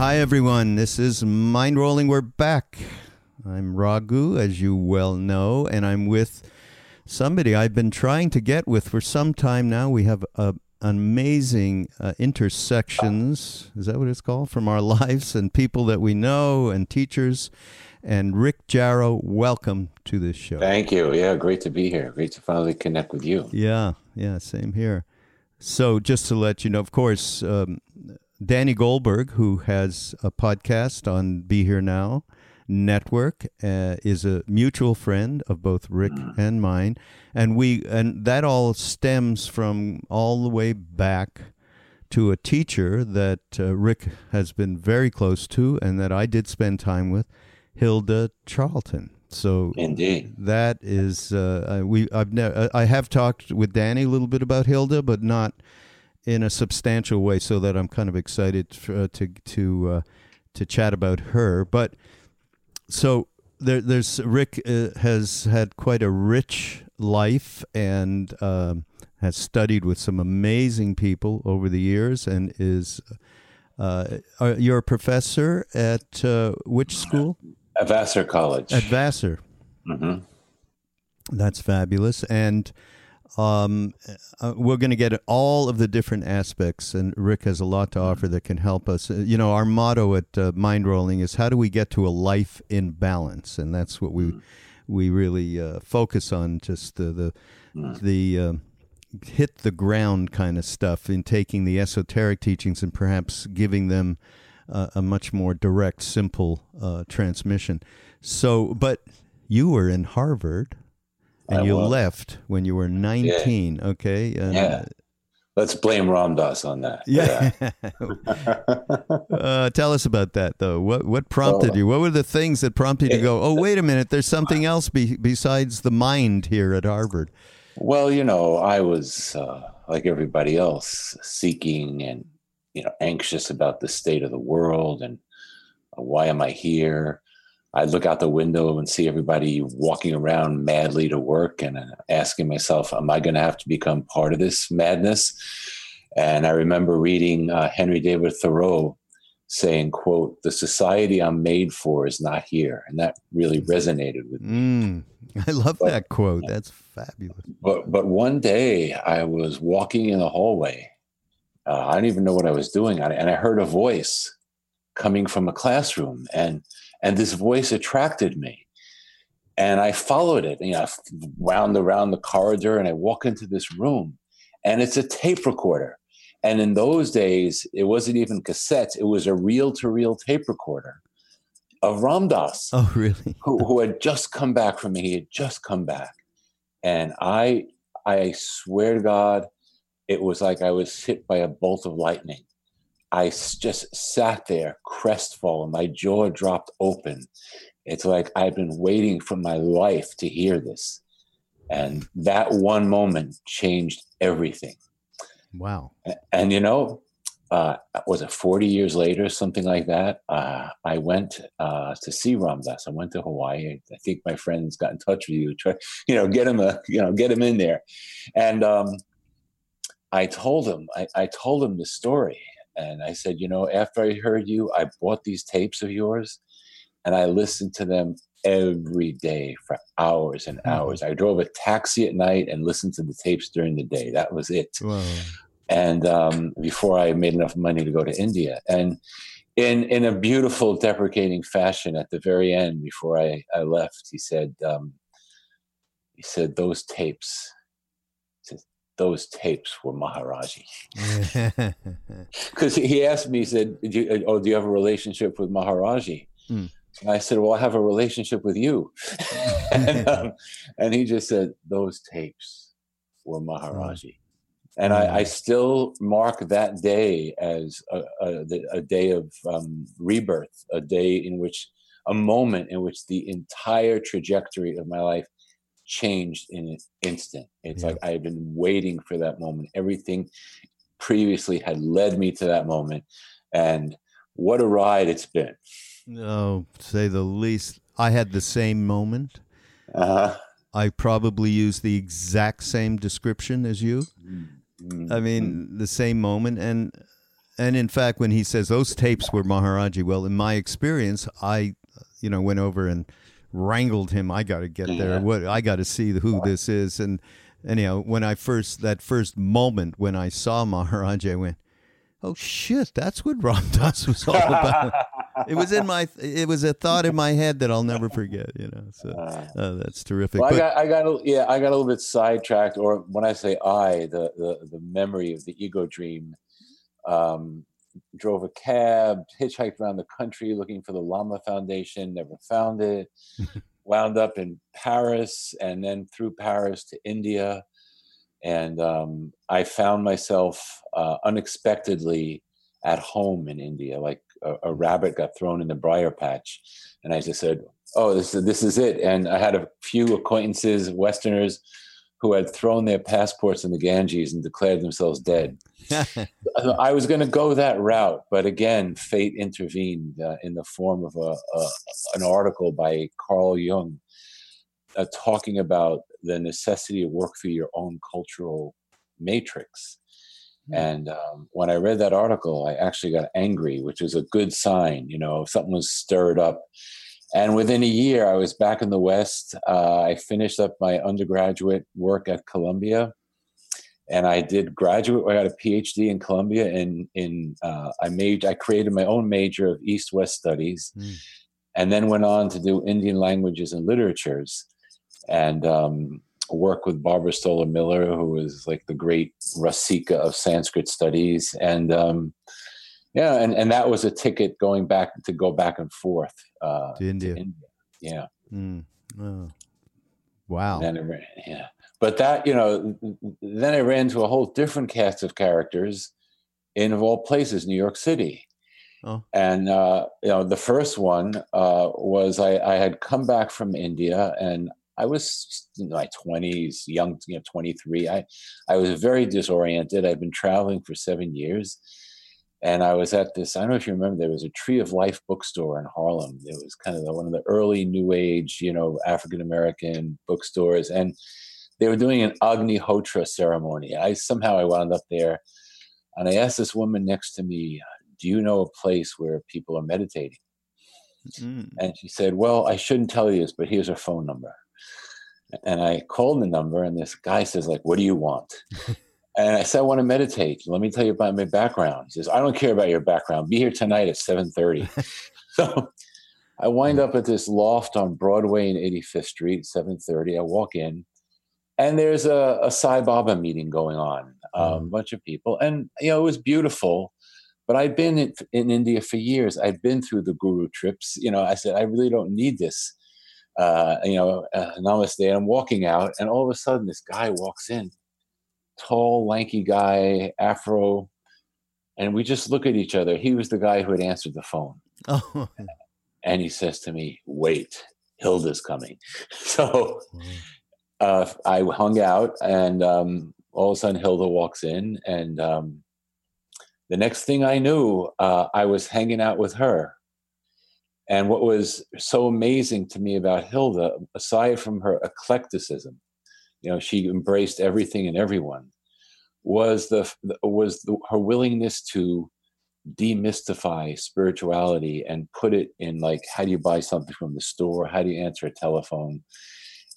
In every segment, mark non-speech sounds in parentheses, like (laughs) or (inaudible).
Hi, everyone. This is Mind Rolling. We're back. I'm Raghu, as you well know, and I'm with somebody I've been trying to get with for some time now. We have a, amazing uh, intersections, is that what it's called, from our (laughs) lives and people that we know and teachers. And Rick Jarow, welcome to this show. Thank you. Yeah, great to be here. Great to finally connect with you. Yeah, yeah, same here. So, just to let you know, of course, um, Danny Goldberg, who has a podcast on Be Here Now Network, uh, is a mutual friend of both Rick and mine, and we and that all stems from all the way back to a teacher that uh, Rick has been very close to, and that I did spend time with, Hilda Charlton. So Indeed. that is uh, we I've never I have talked with Danny a little bit about Hilda, but not in a substantial way. So that I'm kind of excited uh, to to uh, to chat about her. But so there, there's Rick uh, has had quite a rich life and um, has studied with some amazing people over the years, and is. Uh, are, you're a professor at uh, which school? At Vassar College. At Vassar. Mm-hmm. That's fabulous. And um, uh, we're going to get at all of the different aspects, and Rick has a lot to offer that can help us. Uh, You know, our motto at uh, Mind Rolling is how do we get to a life in balance? And that's what we we really uh, focus on just the, the, the uh, hit the ground kind of stuff in taking the esoteric teachings and perhaps giving them uh, a much more direct, simple uh, transmission. So, but you were in Harvard and I you was. left when you were 19, okay? And, Yeah. Let's blame Ram Dass on that. Yeah. (laughs) uh, tell us about that, though. What what prompted you? What were the things that prompted you to go? Oh, wait a minute. There's something else be, besides the mind here at Harvard. Well, you know, I was uh, like everybody else, seeking and you know anxious about the state of the world and uh, why am I here? I look out the window and see everybody walking around madly to work, and uh, asking myself, "Am I going to have to become part of this madness?" And I remember reading uh, Henry David Thoreau saying, "quote The society I'm made for is not here," and that really resonated with me. Mm, (laughs) I love that quote. That's fabulous. but but one day I was walking in the hallway. Uh, I didn't even know what I was doing, and I heard a voice coming from a classroom, and and this voice attracted me, and I followed it. You know, wound around the corridor, and I walk into this room, and it's a tape recorder. And in those days, it wasn't even cassettes; it was a reel-to-reel tape recorder of Ram Dass Oh, really? (laughs) who, who had just come back from me. He had just come back, and I, I swear to God, it was like I was hit by a bolt of lightning. I just sat there, crestfallen. My jaw dropped open. It's like I've been waiting for my life to hear this, and that one moment changed everything. Wow. A- And you know, uh, was it 40 years later, something like that? Uh, I went uh, to see Ram Dass. I went to Hawaii. I think my friends got in touch with you, try, you know, get him a, you know, get him in there. And um, I told him, I, I told him the story, and I said, you know, after I heard you, I bought these tapes of yours, and I listened to them every day for hours and Mhm. hours. I drove a taxi at night and listened to the tapes during the day. That was it Whoa. and um, before I made enough money to go to India. And in in a beautiful, deprecating fashion, at the very end, before I, I left, he said, um, he said those tapes, those tapes were Maharaji. (laughs) Because he asked me, he said, do you, "Oh, do you have a relationship with Maharaji?" Hmm. And I said, "Well, I have a relationship with you." (laughs) and, um, and he just said, "Those tapes were Maharaji." And I, I still mark that day as a, a, a day of um, rebirth, a day in which, a moment in which the entire trajectory of my life changed in an instant. It's Yeah. like I had been waiting for that moment. Everything previously had led me to that moment. And what a ride it's been. no, say the least. I had the same moment. Uh-huh. I probably used the exact same description as you. Mm, I mean, the same moment, and and in fact, when he says those tapes were Maharaji, well, in my experience, I, you know, went over and wrangled him. I got to get there. What I got to see who this is. And anyhow, when I first that first moment when I saw Maharaji, I went, "Oh shit, that's what Ram (laughs) Dass was all about." it was in my. It was a thought in my head that I'll never forget. You know, so uh, that's terrific. Well, I got, I got, a, yeah, I got a little bit sidetracked. Or when I say I, the the, the memory of the ego dream, um, drove a cab, hitchhiked around the country looking for the Lama Foundation, never found it. (laughs) Wound up in Paris, and then through Paris to India, and um, I found myself uh, unexpectedly at home in India, like a, a rabbit got thrown in the briar patch, and I just said, "Oh, this is this is it." And I had a few acquaintances, Westerners, who had thrown their passports in the Ganges and declared themselves dead. (laughs) I was going to go that route, but again, fate intervened uh, in the form of a, a an article by Carl Jung uh, talking about the necessity to work through your own cultural matrix. Hmm. And um, when I read that article, I actually got angry, which is a good sign. You know, something was stirred up. And within a year, I was back in the West. Uh, I finished up my undergraduate work at Columbia, and I did graduate. I got a PhD in Columbia, and in uh, I made I created my own major of East West Studies, Mm. and then went on to do Indian languages and literatures, and um, work with Barbara Stoler Miller, who was like the great Rasika of Sanskrit studies, and um, yeah, and, and that was a ticket going back to go back and forth uh, To India. Yeah. Mm. Oh. Wow. And then I ran, yeah. But that, you know, then I ran into a whole different cast of characters in, of all places, New York City. Oh. And, uh, you know, the first one uh, was I, I had come back from India and I was in my 20s, young, you know, 23. I, I was very disoriented. I'd been traveling for seven years. And I was at this, I don't know if you remember, there was a Tree of Life bookstore in Harlem. It was kind of the, one of the early New Age, you know, African American bookstores. And they were doing an Agni Hotra ceremony. I somehow I wound up there. And I asked this woman next to me, Do you know a place where people are meditating? Mm. And she said, Well, I shouldn't tell you this, but here's her phone number. And I called the number, and this guy says, like, what do you want? (laughs) and I said, I want to meditate. Let me tell you about my background. He says, I don't care about your background. Be here tonight at 7:30. (laughs) so I wind up at this loft on Broadway and 85th Street, 7:30. I walk in, and there's a, a Sai Baba meeting going on. Um, A bunch of people, and you know, it was beautiful. But I'd been in, in India for years. I'd been through the guru trips. You know, I said, I really don't need this uh, you know, uh, namaste. And I'm walking out, and all of a sudden, this guy walks in, tall, lanky guy, afro, and we just look at each other. He was the guy who had answered the phone, Oh. and he says to me, "Wait, Hilda's coming." (laughs) So uh, I hung out, and um, all of a sudden, Hilda walks in, and um, the next thing I knew, uh, I was hanging out with her. And what was so amazing to me about Hilda, aside from her eclecticism, you know, she embraced everything and everyone, was the was the, her willingness to demystify spirituality and put it in like how do you buy something from the store, how do you answer a telephone,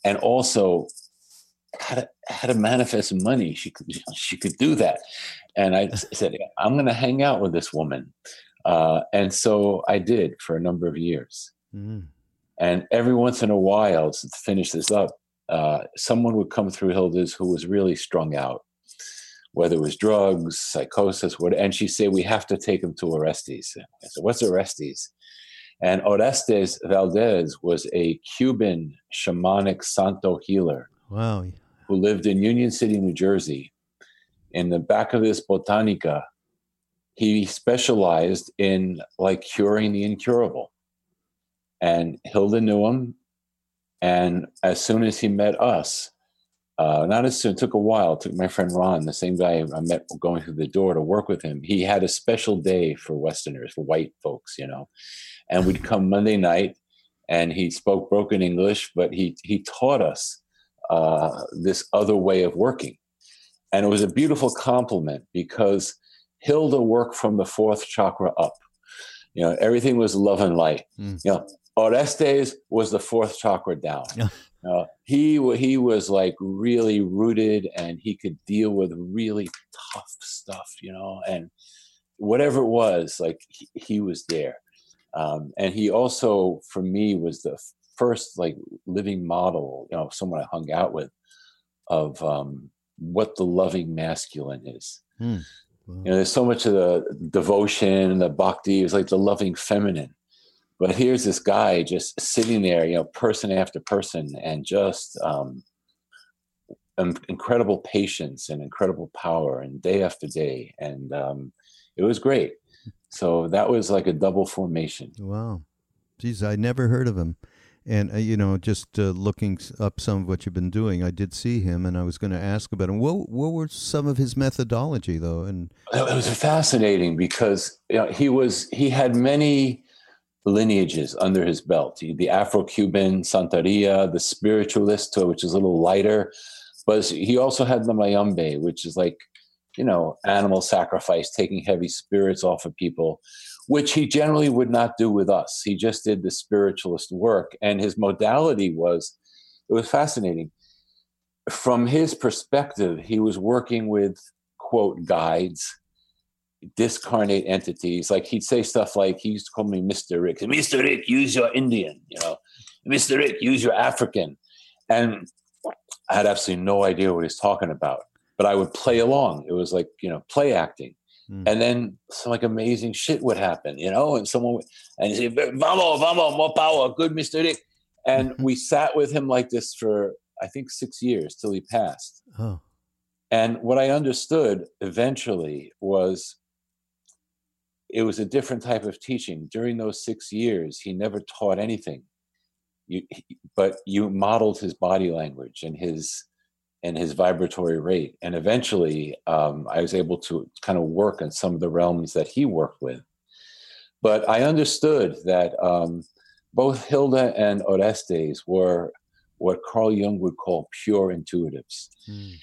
and also how to how to manifest money. She could (laughs) she could do that, and I said I'm going to hang out with this woman. Uh, and so I did for a number of years. Mm. And every once in a while, to finish this up, uh, someone would come through Hilda's who was really strung out, whether it was drugs, psychosis, what. And she said, "We have to take him to Orestes." I said, "What's Orestes?" And Orestes Valdez was a Cuban shamanic Santo healer Wow. who lived in Union City, New Jersey. In the back of this botanica, he specialized in like curing the incurable. And Hilda knew him. And as soon as he met us, uh, not as soon, it took a while. It took my friend Ron, the same guy I met going through the door to work with him. He had a special day for Westerners, for white folks, you know. And we'd (laughs) come Monday night and he spoke broken English, but he, he taught us uh, this other way of working. And it was a beautiful compliment because Hilda worked from the fourth chakra up. You know, everything was love and light. Mm. You know, Orestes was the fourth chakra down. Yeah. Uh, he he was like really rooted, and he could deal with really tough stuff, you know, and whatever it was, like he, he was there. Um, and he also, for me, was the first like living model, you know, someone I hung out with of um, what the loving masculine is. Hmm. Wow. You know, there's so much of the devotion and the bhakti is like the loving feminine. But here's this guy just sitting there, you know, person after person, and just um, incredible patience and incredible power, and day after day, and um, it was great. So that was like a double formation. Wow, geez, I never heard of him. And uh, you know, just uh, looking up some of what you've been doing, I did see him, and I was going to ask about him. What what were some of his methodology, though? And it was fascinating because you know, he was he had many lineages under his belt. The Afro-Cuban Santeria, the spiritualist, which is a little lighter, but he also had the Mayombe, which is like you know animal sacrifice, taking heavy spirits off of people which he generally would not do with us. He just did the spiritualist work. And his modality was, it was fascinating. From his perspective, he was working with, quote, guides, discarnate entities. Like he'd say stuff like, he used to call me Mr. Rick. Mr. Rick, use your Indian, you know, Mr. Rick, use your African. And I had absolutely no idea what he's talking about, but I would play along. It was like, you know, play acting. Mm. And then some like amazing shit would happen, you know, and someone would, and he said, Vamos, vamos, more power, good Mr. Dick. And (laughs) we sat with him like this for, I think, six years till he passed. Oh. And what I understood eventually was it was a different type of teaching. During those six years, he never taught anything. You, but you modeled his body language and his and his vibratory rate. And eventually, um, I was able to kind of work in some of the realms that he worked with. But I understood that um, both Hilda and Orestes were what Carl Jung would call pure intuitives. Mm.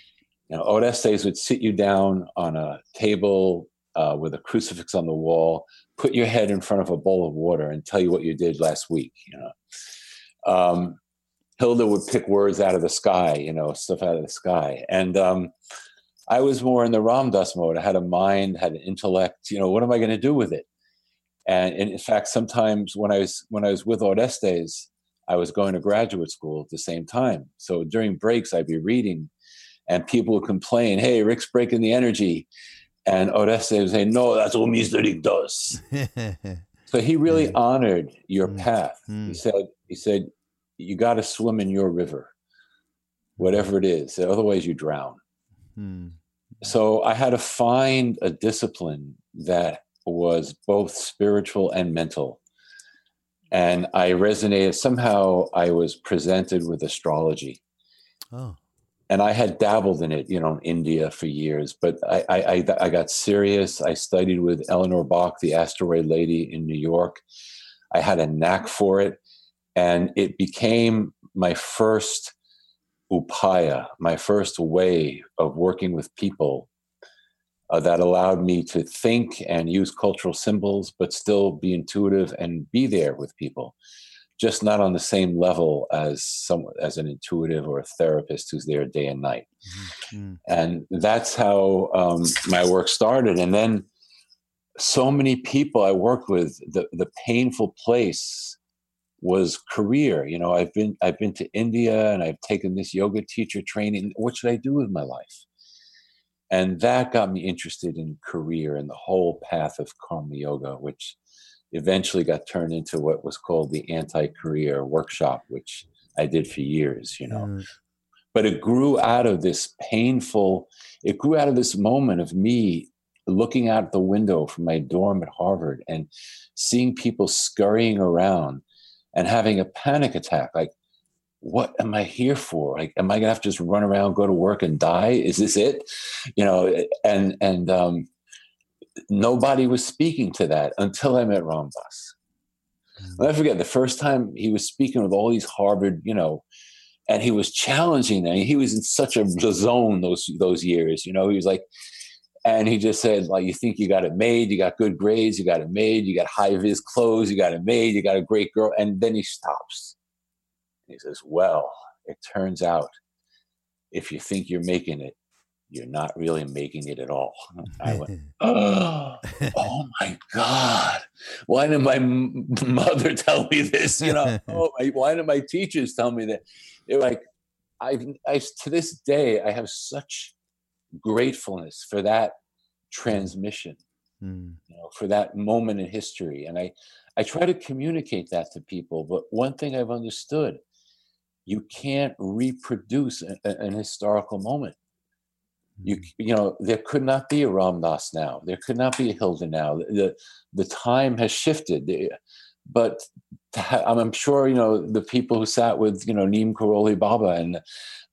You know, Orestes would sit you down on a table uh, with a crucifix on the wall, put your head in front of a bowl of water, and tell you what you did last week. You know, um, Hilda would pick words out of the sky, you know, stuff out of the sky. And um, I was more in the Ram Dass mode. I had a mind, had an intellect. You know, what am I going to do with it? And, and in fact, sometimes when I was when I was with Orestes, I was going to graduate school at the same time. So during breaks, I'd be reading, and people would complain, "Hey, Rick's breaking the energy," and Orestes would say, "No, that's what Mr. Does." so he really (laughs) honored your mm. path. He mm. said, "He said you got to swim in your river, whatever it is. Otherwise, you drown. Hmm. So I had to find a discipline that was both spiritual and mental. And I resonated. Somehow I was presented with astrology. Oh. And I had dabbled in it, you know, in India for years, but I, I, I got serious. I studied with Eleanor Bach, the asteroid lady in New York. I had a knack for it. And it became my first upaya, my first way of working with people uh, that allowed me to think and use cultural symbols, but still be intuitive and be there with people. Just not on the same level as some as an intuitive or a therapist who's there day and night, mm-hmm. and that's how um, my work started. And then, so many people I worked with, the the painful place was career. You know, I've been I've been to India and I've taken this yoga teacher training. What should I do with my life? And that got me interested in career and the whole path of karma yoga, which eventually got turned into what was called the anti-career workshop, which I did for years, you know. Mm. But it grew out of this painful, it grew out of this moment of me looking out the window from my dorm at Harvard and seeing people scurrying around and having a panic attack like what am i here for like am i gonna have to just run around go to work and die is this it you know and and um nobody was speaking to that until i met ram dass. Mm-hmm. i forget the first time he was speaking with all these harvard you know and he was challenging them. He was in such a zone those those years you know he was like and he just said, like, you think you got it made, you got good grades, you got it made, you got high vis clothes, you got it made, you got a great girl. And then he stops. He says, Well, it turns out if you think you're making it, you're not really making it at all. (laughs) I went, (laughs) oh, oh (laughs) my God. Why did my mother tell me this? You know, oh, my, why did my teachers tell me that? They're like, I, I, to this day, I have such gratefulness for that transmission, mm. you know, for that moment in history. And I, I try to communicate that to people. But one thing I've understood, you can't reproduce a, a, an historical moment. You, mm. you know, there could not be a Ram Dass now. There could not be a Hilda now. The, the time has shifted. But (laughs) I'm sure, you know, the people who sat with, you know, Neem Karoli Baba and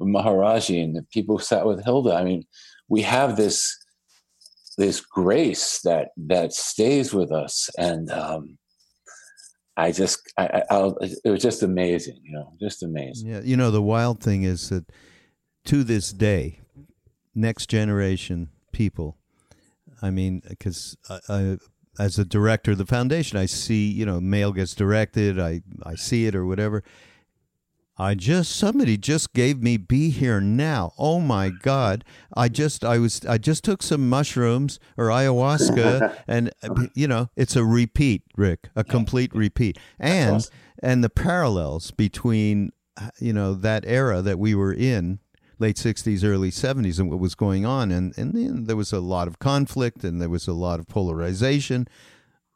Maharaji and the people who sat with Hilda, I mean, we have this this grace that that stays with us and um i just I, I it was just amazing you know just amazing yeah you know the wild thing is that to this day next generation people i mean because I, I, as a director of the foundation i see you know mail gets directed i i see it or whatever I just somebody just gave me be here now. Oh my god. I just I was I just took some mushrooms or ayahuasca (laughs) and you know, it's a repeat, Rick, a complete repeat. And awesome. and the parallels between you know that era that we were in late 60s early 70s and what was going on and and then there was a lot of conflict and there was a lot of polarization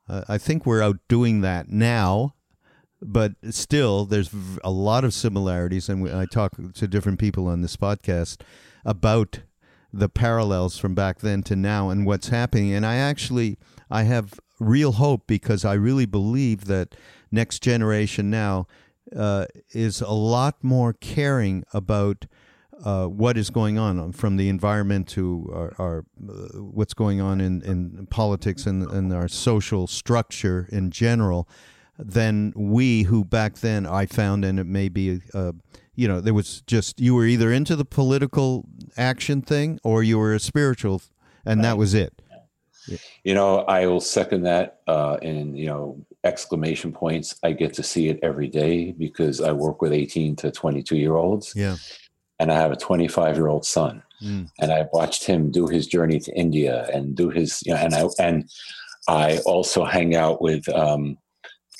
uh, I think we're outdoing that now but still, there's a lot of similarities, and I talk to different people on this podcast about the parallels from back then to now and what's happening. And I actually I have real hope because I really believe that next generation now uh, is a lot more caring about. Uh, what is going on from the environment to our, our uh, what's going on in, in politics and, and our social structure in general than we who back then I found, and it may be, uh, you know, there was just you were either into the political action thing or you were a spiritual, and right. that was it. You know, I will second that. Uh, and you know, exclamation points. I get to see it every day because I work with 18 to 22 year olds. Yeah. And I have a 25 year old son, mm. and I watched him do his journey to India and do his, you know, and I and I also hang out with um,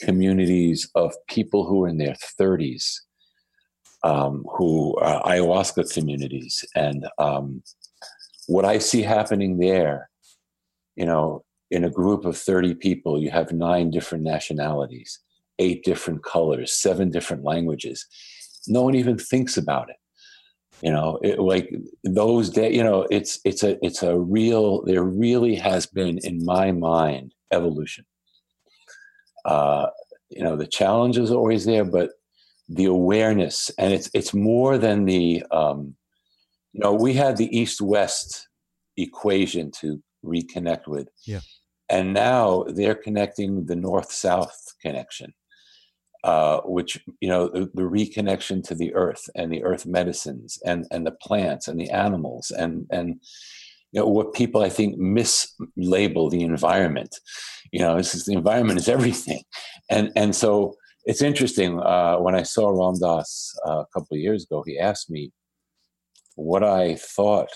communities of people who are in their 30s, um, who are ayahuasca communities. And um, what I see happening there, you know, in a group of 30 people, you have nine different nationalities, eight different colors, seven different languages. No one even thinks about it. You know, it, like those days, you know, it's it's a it's a real. There really has been, in my mind, evolution. Uh, you know the challenge is always there but the awareness and it's it's more than the um, you know we had the east west equation to reconnect with. Yeah. And now they're connecting the north south connection uh, which you know the, the, reconnection to the earth and the earth medicines and and the plants and the animals and and you know what people I think mislabel the environment. You know, this is the environment is (laughs) everything, and and so it's interesting. Uh, when I saw Ram Dass uh, a couple of years ago, he asked me what I thought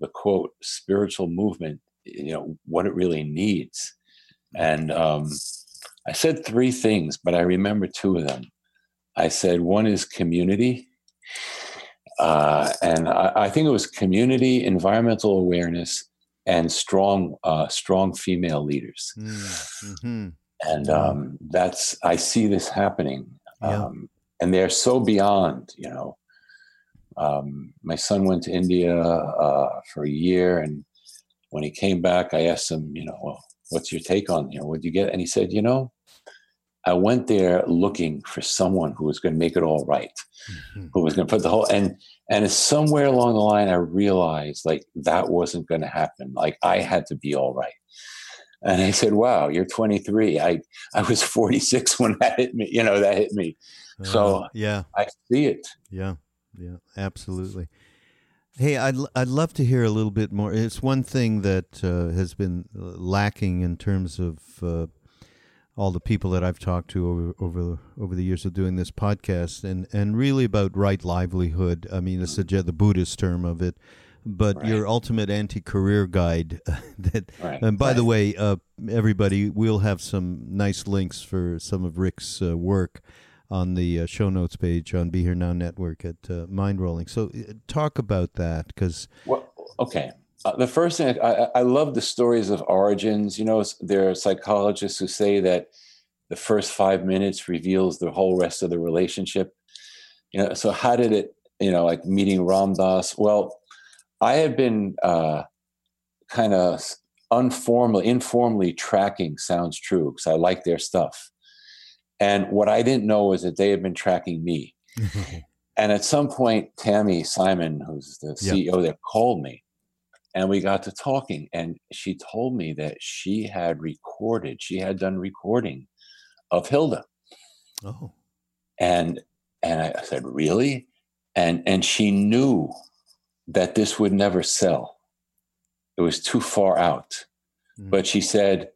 the quote spiritual movement, you know, what it really needs, and um, I said three things, but I remember two of them. I said one is community uh, and I, I, think it was community, environmental awareness, and strong, uh, strong female leaders. Mm-hmm. And um, that's I see this happening, yeah. um, and they're so beyond. You know, um, my son went to India uh, for a year, and when he came back, I asked him, you know, well, what's your take on you know what you get? And he said, you know, I went there looking for someone who was going to make it all right, mm-hmm. who was going to put the whole and and somewhere along the line I realized like that wasn't going to happen. Like I had to be all right. And I said, "Wow, you're 23. I I was 46 when that hit me. You know that hit me. Uh, so yeah, I see it. Yeah, yeah, absolutely. Hey, I'd, I'd love to hear a little bit more. It's one thing that uh, has been lacking in terms of uh, all the people that I've talked to over over over the years of doing this podcast, and and really about right livelihood. I mean, it's the, the Buddhist term of it, but right. your ultimate anti-career guide. (laughs) that, right. and by right. the way, uh, everybody, we'll have some nice links for some of Rick's uh, work on the uh, show notes page on Be Here Now Network at uh, Mindrolling. So, uh, talk about that because. Well, okay. Uh, the first thing I, I love the stories of origins. You know, there are psychologists who say that the first five minutes reveals the whole rest of the relationship. You know, so how did it? You know, like meeting Ram Dass. Well, I had been uh, kind of informally, informally tracking Sounds True because I like their stuff, and what I didn't know was that they had been tracking me. (laughs) and at some point, Tami Simon, who's the CEO yep. there, called me and we got to talking and she told me that she had recorded she had done recording of hilda. Oh. And and i said really? And and she knew that this would never sell. It was too far out. Mm. but she said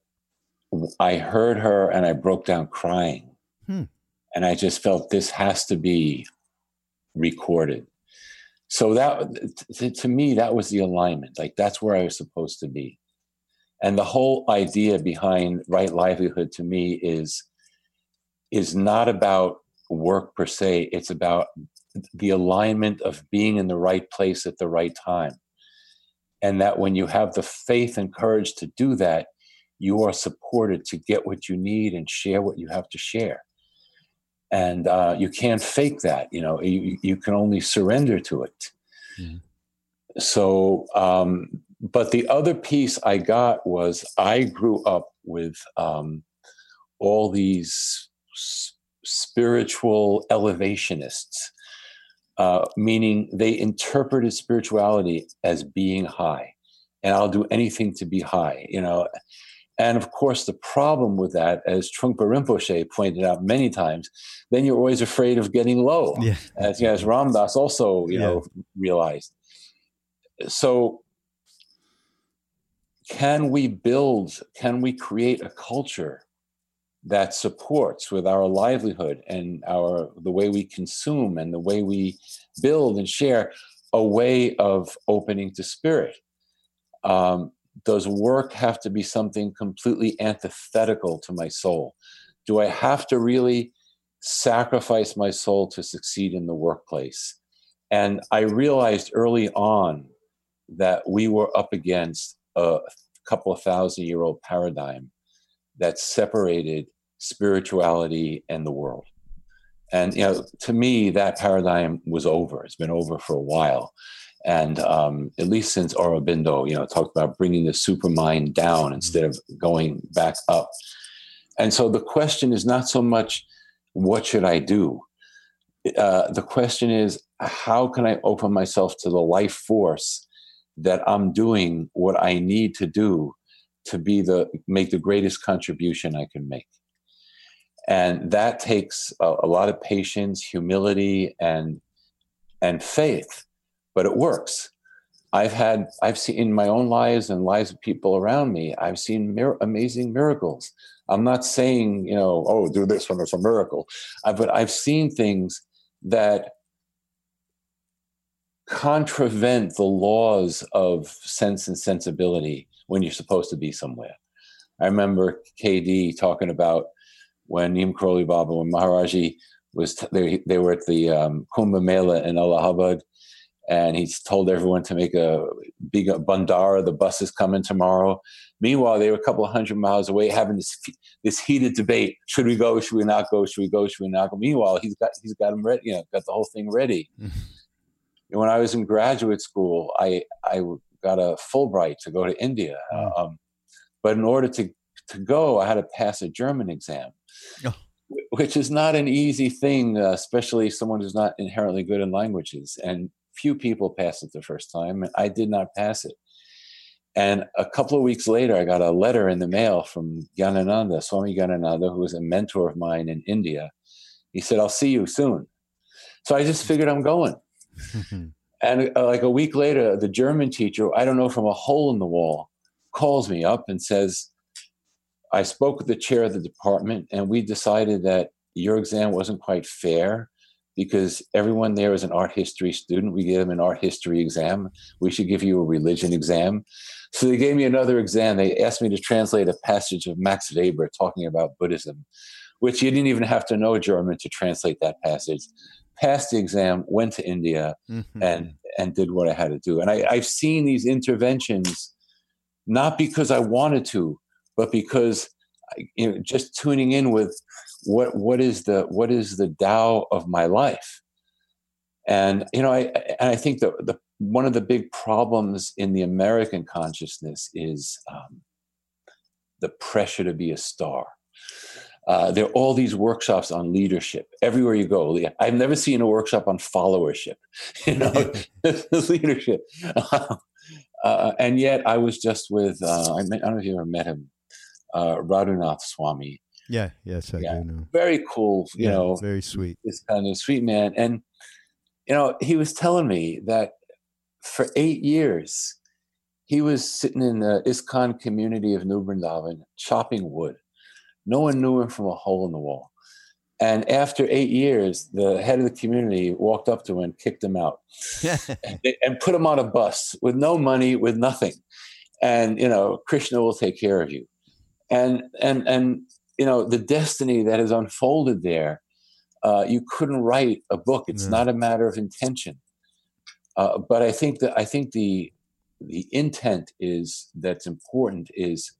i heard her and i broke down crying. Hmm. and i just felt this has to be recorded so that to me that was the alignment. Like that's where i was supposed to be. And the whole idea behind right livelihood to me is is not about work per se. It's about the alignment of being in the right place at the right time. And that when you have the faith and courage to do that you are supported to get what you need and share what you have to share and uh, you can't fake that you know you, you can only surrender to it. Mm-hmm. so um, but the other piece i got was i grew up with um, all these s- spiritual elevationists uh, meaning they interpreted spirituality as being high. And i'll do anything to be high you know and of course, the problem with that, as Trungpa Rinpoche pointed out many times, then you're always afraid of getting low, yeah. as, you know, as Ram Dass also you yeah. know realized. So, can we build? Can we create a culture that supports with our livelihood and our the way we consume and the way we build and share a way of opening to spirit? Um, does work have to be something completely antithetical to my soul? Do I have to really sacrifice my soul to succeed in the workplace? And I realized early on that we were up against a couple of thousand year old paradigm that separated spirituality and the world. And you know, to me, that paradigm was over. It's been over for a while and um, at least since Aurobindo, you know, talked about bringing the supermind down mm-hmm. instead of going back up. And so the question is not so much what should I do. Uh, the question is how can I open myself to the life force that I'm doing what I need to do to be the make the greatest contribution I can make. And that takes a, a lot of patience, humility, and and faith but it works. I've had, I've seen in my own lives and lives of people around me, I've seen mir- amazing miracles. I'm not saying, you know, oh, do this one, it's a miracle. Uh, but I've seen things that contravent the laws of sense and sensibility when you're supposed to be somewhere. I remember KD talking about when Neem Karoli Baba, when Maharaji was, t- they, they were at the um, Kumbh Mela in Allahabad, and he's told everyone to make a big bhandara. The bus is coming tomorrow. Meanwhile, they were a couple of hundred miles away having this this heated debate: should we go? Should we not go? Should we go? Should we not go? Meanwhile, he's got he's got them ready. You know, got the whole thing ready. when I was in graduate school, I I got a Fulbright to go to India, oh. um, but in order to to go, I had to pass a German exam. Oh which is not an easy thing, uh, especially someone who's not inherently good in languages. And few people pass it the first time. And I did not pass it. And a couple of weeks later, I got a letter in the mail from Gyanananda, Swami Gyanananda, who was a mentor of mine in India. He said, I'll see you soon. So I just figured I'm going. (laughs) And uh, like a week later, the German teacher, I don't know, from a hole in the wall, calls me up and says, I spoke with the chair of the department, and we decided that your exam wasn't quite fair because everyone there is an art history student. We gave them an art history exam. We should give you a religion exam. So they gave me another exam. They asked me to translate a passage of Max Weber talking about Buddhism, which you didn't even have to know German to translate that passage. Passed the exam, went to India, mm-hmm. and and did what I had to do. And I, I've seen these interventions not because I wanted to, but because you know, just tuning in with what what is the what is the Tao of my life, and you know, I and I think that the one of the big problems in the American consciousness is um, the pressure to be a star. Uh, there are all these workshops on leadership everywhere you go. I've never seen a workshop on followership, (laughs) you know, (laughs) (laughs) leadership. Uh, and yet, I was just with uh, I, met, I, don't know if you ever met him, uh, Radhanath Swami. Yeah, yes, I yeah, do know. Very cool, you yeah, know, very sweet. This kind of sweet man, and you know, he was telling me that for eight years he was sitting in the ISKCON community of New Vrindavan chopping wood. No one knew him from a hole in the wall. And after eight years, the head of the community walked up to him and kicked him out (laughs) and, and put him on a bus with no money, with nothing. And, you know, Krishna will take care of you and and and you know the destiny that has unfolded there uh, you couldn't write a book it's not a matter of intention uh, but i think that i think the the intent is that's important is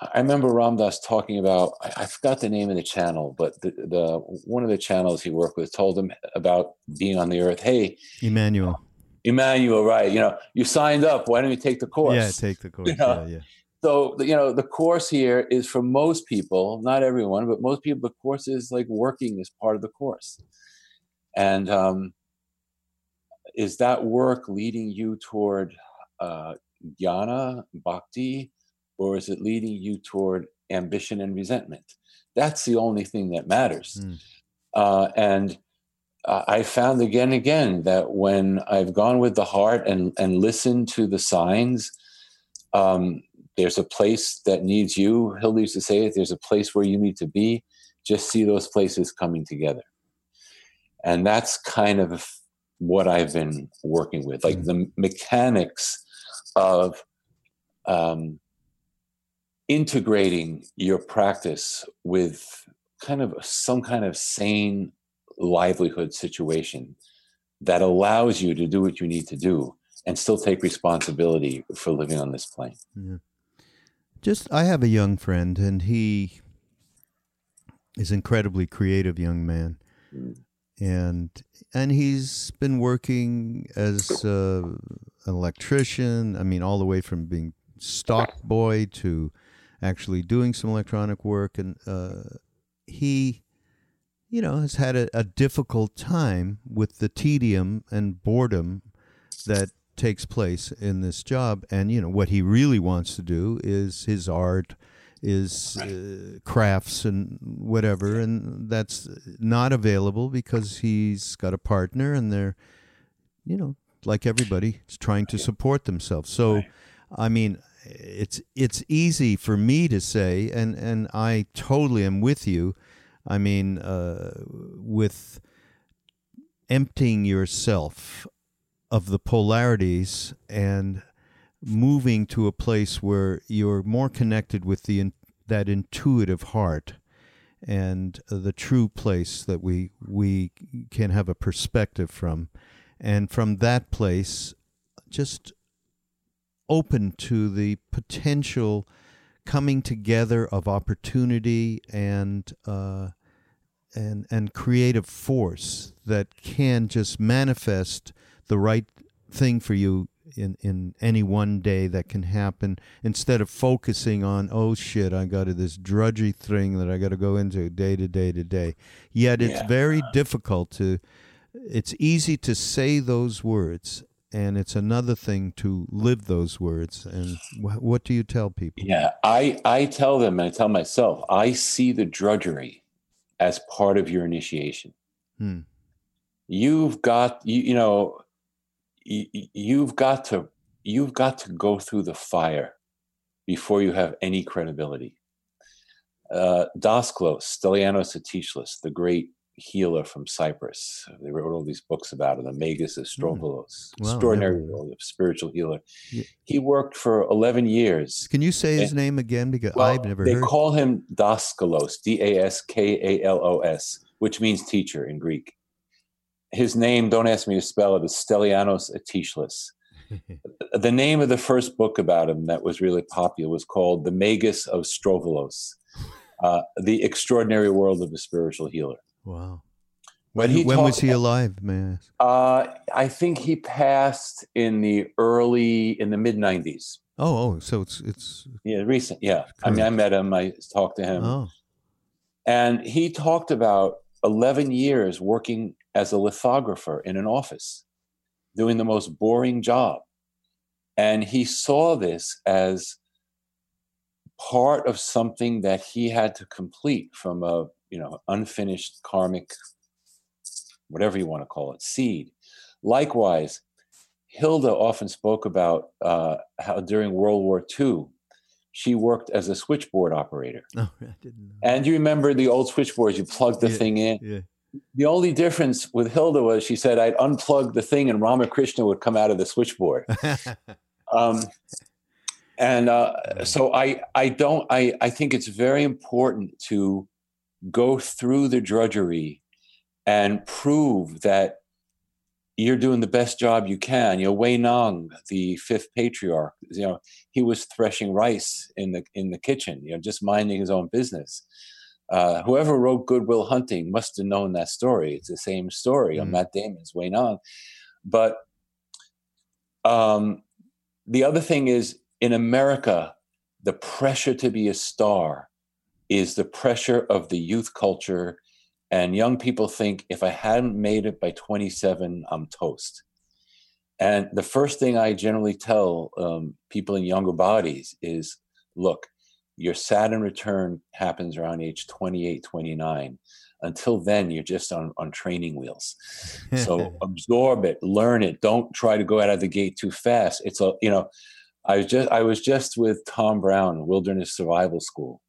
I remember Ram Dass talking about I, I, forgot the name of the channel, but the, the one of the channels he worked with told him about being on the earth. Hey, Emmanuel. Emmanuel, right? You know, you signed up. Why don't you take the course? Yeah, take the course. You know? yeah, yeah. So you know, the course here is for most people, not everyone, but most people. The course is like working is part of the course, and um, is that work leading you toward uh, jnana, bhakti, or is it leading you toward ambition and resentment? That's the only thing that matters. Mm. Uh, and uh, I found again and again that when I've gone with the heart and and listened to the signs. Um, there's a place that needs you. Hilda used to say it. There's a place where you need to be. Just see those places coming together, and that's kind of what I've been working with, like the mechanics of um, integrating your practice with kind of some kind of sane livelihood situation that allows you to do what you need to do and still take responsibility for living on this plane. Yeah. Just, I have a young friend, and he is incredibly creative young man, and and he's been working as uh, an electrician. I mean, all the way from being stock boy to actually doing some electronic work, and uh, he, you know, has had a, a difficult time with the tedium and boredom that takes place in this job. And you know what he really wants to do is his art, is uh, crafts and whatever, and that's not available because he's got a partner and they're, you know, like everybody, is trying to support themselves. So, I mean, it's it's easy for me to say, and and I totally am with you. I mean, uh, with emptying yourself of the polarities and moving to a place where you're more connected with the that intuitive heart and the true place that we we can have a perspective from. And from that place just open to the potential coming together of opportunity and uh, and and creative force that can just manifest the right thing for you in, in any one day that can happen instead of focusing on oh shit i got to this drudgy thing that i got to go into day to day to day. Yet it's yeah. very difficult to it's easy to say those words and it's another thing to live those words. And wh- what do you tell people? Yeah i i tell them and i tell myself i see the drudgery as part of your initiation. Hmm. You've got you, you know you've got to you've got to go through the fire before you have any credibility. Uh, Daskalos, Stylianos Atteshlis, the great healer from Cyprus. They wrote all these books about him, the Magus mm. wow, extraordinary world of spiritual healer. Yeah. He worked for 11 years. Can you say his and, name again? Because well, I've never they heard. They call him Daskalos, D A S K A L O S, which means teacher in Greek. His name, don't ask me to spell it, is Stylianos Atteshlis. (laughs) the name of the first book about him that was really popular was called The Magus of Strovolos, (laughs) uh, The Extraordinary World of a Spiritual Healer. Wow. When, he when was he alive, may I ask? Uh, I think he passed in the early, in the mid 90s. Oh, oh, so it's, it's. Yeah, recent. Yeah. I mean, I met him, I talked to him. Oh. And he talked about 11 years working as a lithographer in an office, doing the most boring job. And he saw this as part of something that he had to complete from a you know, unfinished karmic, whatever you want to call it, seed. Likewise, Hilda often spoke about uh, how during World War II, she worked as a switchboard operator. Oh, I didn't know. And you remember the old switchboards, you plug the yeah, thing in. Yeah. The only difference with Hilda was she said, I'd unplug the thing and Ramakrishna would come out of the switchboard. (laughs) um, and uh, so I, I don't, I, I think it's very important to go through the drudgery and prove that you're doing the best job you can. You know, Hui Neng, the fifth patriarch, you know, he was threshing rice in the in the kitchen, you know, just minding his own business. Uh, whoever wrote Good Will Hunting must have known that story. It's the same story mm. Matt Damon's Hui Neng. But um, the other thing is in America, the pressure to be a star is the pressure of the youth culture. And young people think if I hadn't made it by 27, I'm toast. And the first thing I generally tell um, people in younger bodies is look, your Saturn return happens around age 28, 29. Until then, you're just on, on training wheels. So (laughs) absorb it, learn it. Don't try to go out of the gate too fast. It's a, you know, I was just I was just with Tom Brown, Wilderness Survival School,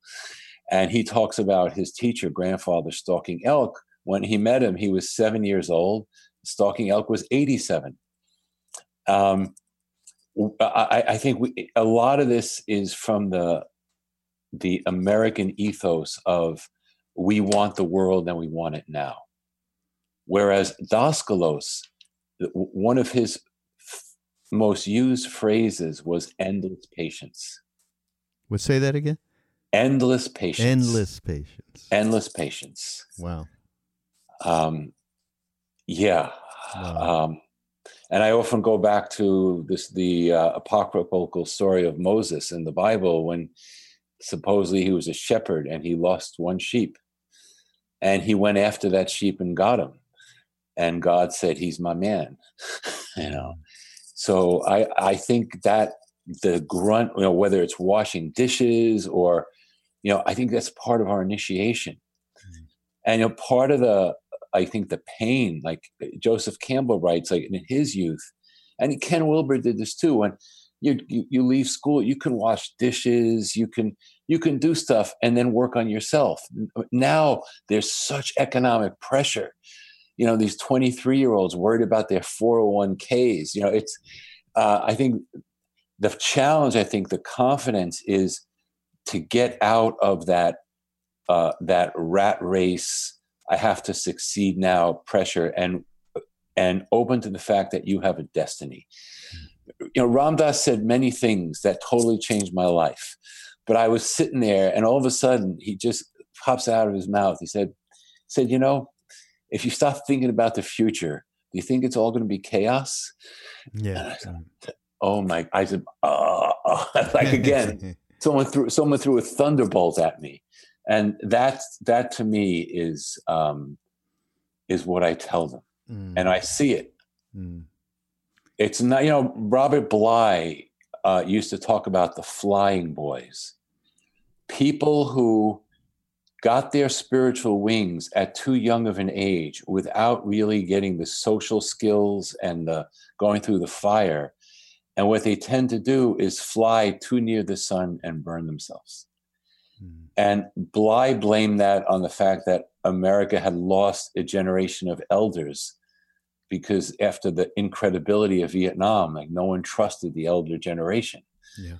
and he talks about his teacher, grandfather, stalking elk. When he met him, he was seven years old. Stalking elk was 87. Um, I, I, think we, a lot of this is from the the American ethos of we want the world and we want it now. Whereas Daskalos, one of his most used phrases was endless patience. Would say that again? endless patience endless patience endless patience wow um yeah wow. um and i often go back to this the uh, apocryphal story of moses in the bible when supposedly he was a shepherd and he lost one sheep and he went after that sheep and got him and god said he's my man (laughs) you know so i i think that the grunt you know whether it's washing dishes or you know, I think that's part of our initiation. Mm-hmm. And you know, part of the I think the pain, like Joseph Campbell writes, like in his youth, and Ken Wilber did this too. When you, you you leave school, you can wash dishes, you can you can do stuff, and then work on yourself. Now there's such economic pressure. You know, these 23 year olds worried about their 401ks. You know, it's uh, I think the challenge. I think the confidence is to get out of that uh, that rat race i have to succeed now pressure and and open to the fact that you have a destiny you know ram dass said many things that totally changed my life but i was sitting there and all of a sudden he just pops out of his mouth he said said you know if you stop thinking about the future do you think it's all going to be chaos yeah said, oh my i said oh, (laughs) like again (laughs) someone threw someone threw a thunderbolt at me, and that that to me is um, is what I tell them, mm. and I see it. Mm. It's not you know Robert Bly uh, used to talk about the flying boys, people who got their spiritual wings at too young of an age without really getting the social skills and the going through the fire. And what they tend to do is fly too near the sun and burn themselves. Mm. And Bly blamed that on the fact that America had lost a generation of elders because after the incredibility of Vietnam, like no one trusted the elder generation. Yeah.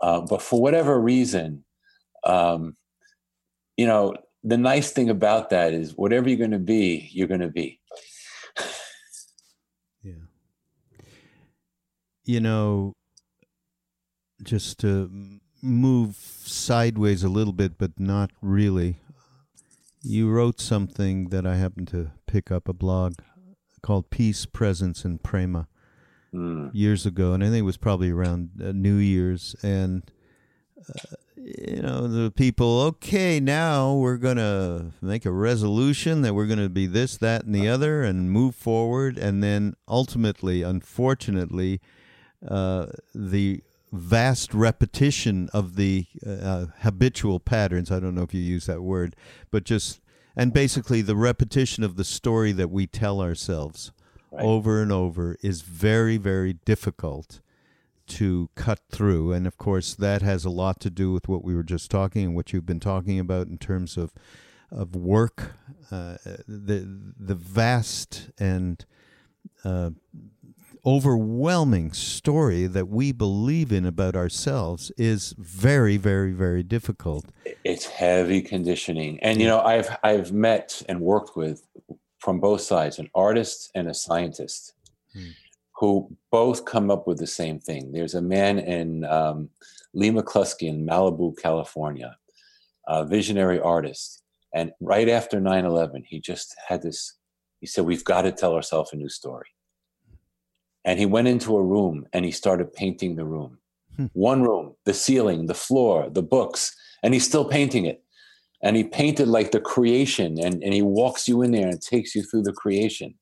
Uh, but for whatever reason, um, you know, the nice thing about that is whatever you're going to be, you're going to be. (laughs) yeah. You know, just to move sideways a little bit, but not really. You wrote something that I happened to pick up a blog called Peace, Presence, and Prema mm. years ago, and I think it was probably around uh, New Year's. And uh, you know, the people, okay, now we're going to make a resolution that we're going to be this, that, and the other and move forward. And then ultimately, unfortunately, uh, the vast repetition of the uh, habitual patterns, I don't know if you use that word, but just, and basically the repetition of the story that we tell ourselves right. over and over is very, very difficult to cut through. And of course, that has a lot to do with what we were just talking and what you've been talking about in terms of of work, uh, the the vast and uh, overwhelming story that we believe in about ourselves is very, very, very difficult. It's heavy conditioning, and you know, I've I've met and worked with from both sides an artist and a scientist. Hmm who both come up with the same thing. There's a man in um, Lee McCluskey in Malibu, California, a visionary artist. And right after 9 11, he just had this, he said, We've got to tell ourselves a new story. And he went into a room and he started painting the room. Hmm. One room, the ceiling, the floor, the books, and he's still painting it. And he painted like the creation, and, and he walks you in there and takes you through the creation.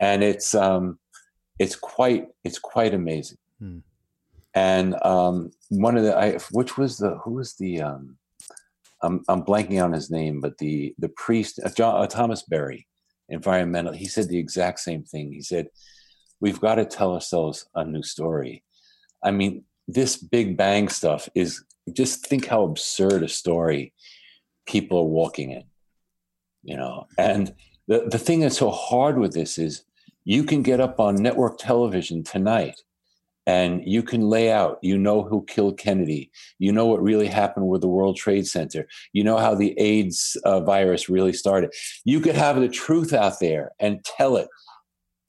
And it's, um, it's quite it's quite amazing. Hmm. And um, one of the I, which was the who was the um, I'm I'm blanking on his name, but the the priest uh, John, uh, Thomas Berry, environmental. He said the exact same thing. He said, "We've got to tell ourselves a new story." I mean, this Big Bang stuff is just think how absurd a story people are walking in, you know. And the the thing that's so hard with this is you can get up on network television tonight and you can lay out you know who killed kennedy you know what really happened with the world trade center you know how the aids uh, virus really started you could have the truth out there and tell it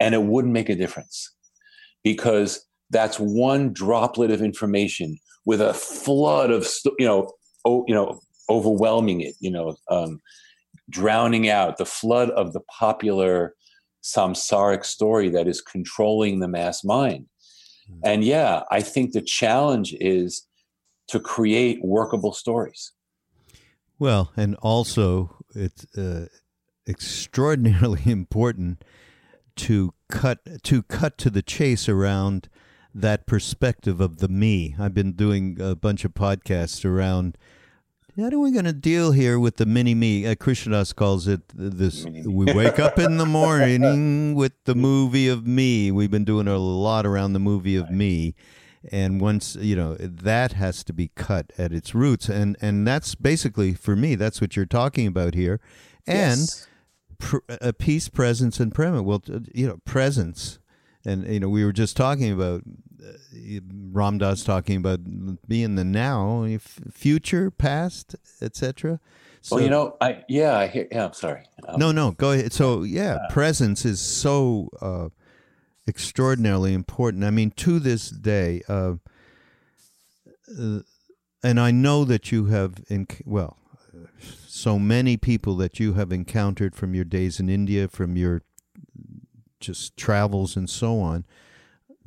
and it wouldn't make a difference because that's one droplet of information with a flood of you know oh, you know overwhelming it you know um, drowning out the flood of the popular samsaric story that is controlling the mass mind. Mm-hmm. And yeah, I think the challenge is to create workable stories. Well, and also it's uh, extraordinarily (laughs) important to cut to cut to the chase around that perspective of the me. I've been doing a bunch of podcasts around how are we going to deal here with the mini me? Uh, Krishnadas calls it this. We wake up in the morning (laughs) with the movie of me. We've been doing a lot around the movie of me, and once you know that has to be cut at its roots, and and that's basically for me. That's what you're talking about here, and yes. Pr- a peace, presence, and prema. Well, you know, presence, and you know, we were just talking about Ram Dass talking about being the now, future, past, etc. So, well, you know, I yeah, I hear. Yeah, I'm sorry. Um, no, no, go ahead. So yeah, uh, presence is so uh, extraordinarily important. I mean, to this day, uh, uh and I know that you have, in, well, so many people that you have encountered from your days in India, from your just travels and so on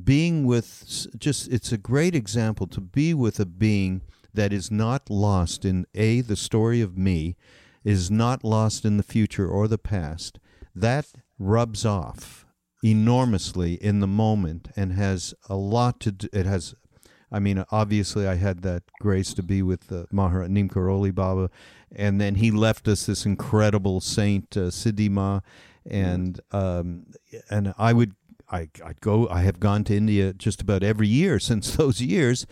being with just it's a great example to be with a being that is not lost in a the story of me is not lost in the future or the past that rubs off enormously in the moment and has a lot to do it has I mean, obviously, I had that grace to be with uh, Maharaj Neem Karoli Baba, and then he left us this incredible saint uh, Siddhi Ma, and um, and I would I I'd go. I have gone to India just about every year (laughs) since those years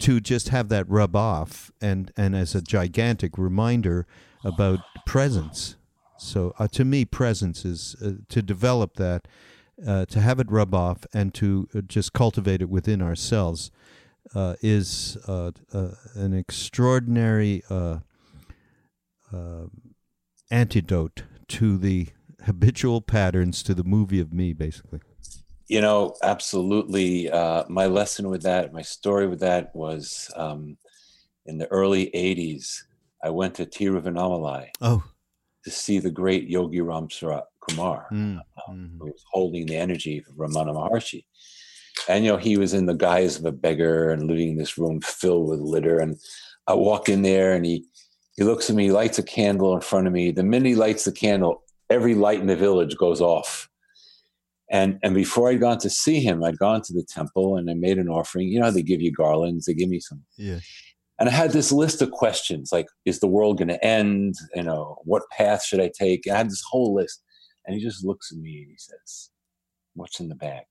to just have that rub off and and as a gigantic reminder about presence. So uh, to me, presence is uh, to develop that, uh, to have it rub off, and to uh, just cultivate it within ourselves uh, is uh, an extraordinary antidote to the habitual patterns, to the movie of me, basically. You know, absolutely. my lesson with that, my story with that was um, in the early 80s. I went to Tiruvannamalai. Oh to see the great Yogi Ramsuratkumar, mm, um, mm-hmm. who was holding the energy of Ramana Maharshi. And, you know, he was in the guise of a beggar and living in this room filled with litter. And I walk in there and he, he looks at me, lights a candle in front of me. The minute he lights the candle, every light in the village goes off. And, and before I'd gone to see him, I'd gone to the temple and I made an offering. You know, they give you garlands, they give me some. Yeah. And I had this list of questions like, is the world going to end? You know, what path should I take? And I had this whole list. And he just looks at me and he says, What's in the bag?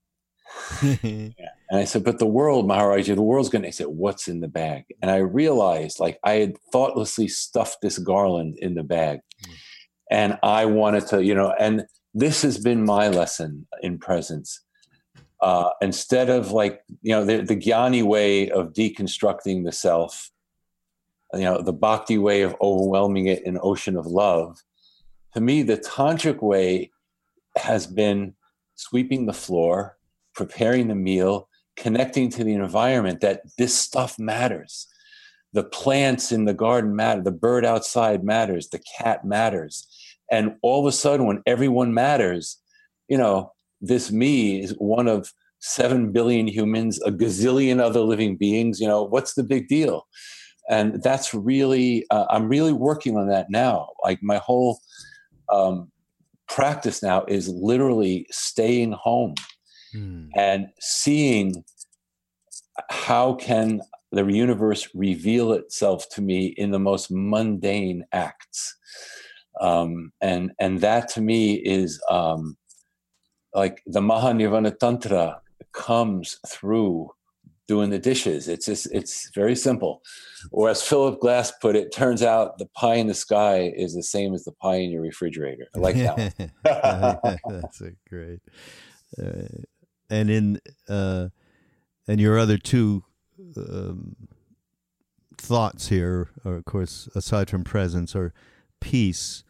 (laughs) yeah. And I said, But the world, Maharaji, the world's going to. He said, What's in the bag? And I realized like I had thoughtlessly stuffed this garland in the bag. Mm. And I wanted to, you know, and this has been my lesson in presence uh, instead of like you know the, the Gyani way of deconstructing the self you know the bhakti way of overwhelming it in ocean of love to me the tantric way has been sweeping the floor preparing the meal connecting to the environment that this stuff matters. The plants in the garden matter the bird outside matters the cat matters. And all of a sudden when everyone matters you know this me is one of 7 billion humans a gazillion other living beings you know what's the big deal? And that's really uh, i'm really working on that now. Like my whole um, practice now is literally staying home hmm. and seeing how can the universe reveal itself to me in the most mundane acts um, and and that to me is um, like the Mahanirvana Tantra comes through doing the dishes. It's just it's very simple. Or as Philip Glass put it, turns out the pie in the sky is the same as the pie in your refrigerator. I like that. (laughs) That's a great. Uh, and in uh, and your other two um, thoughts here, are, of course, aside from presence, are peace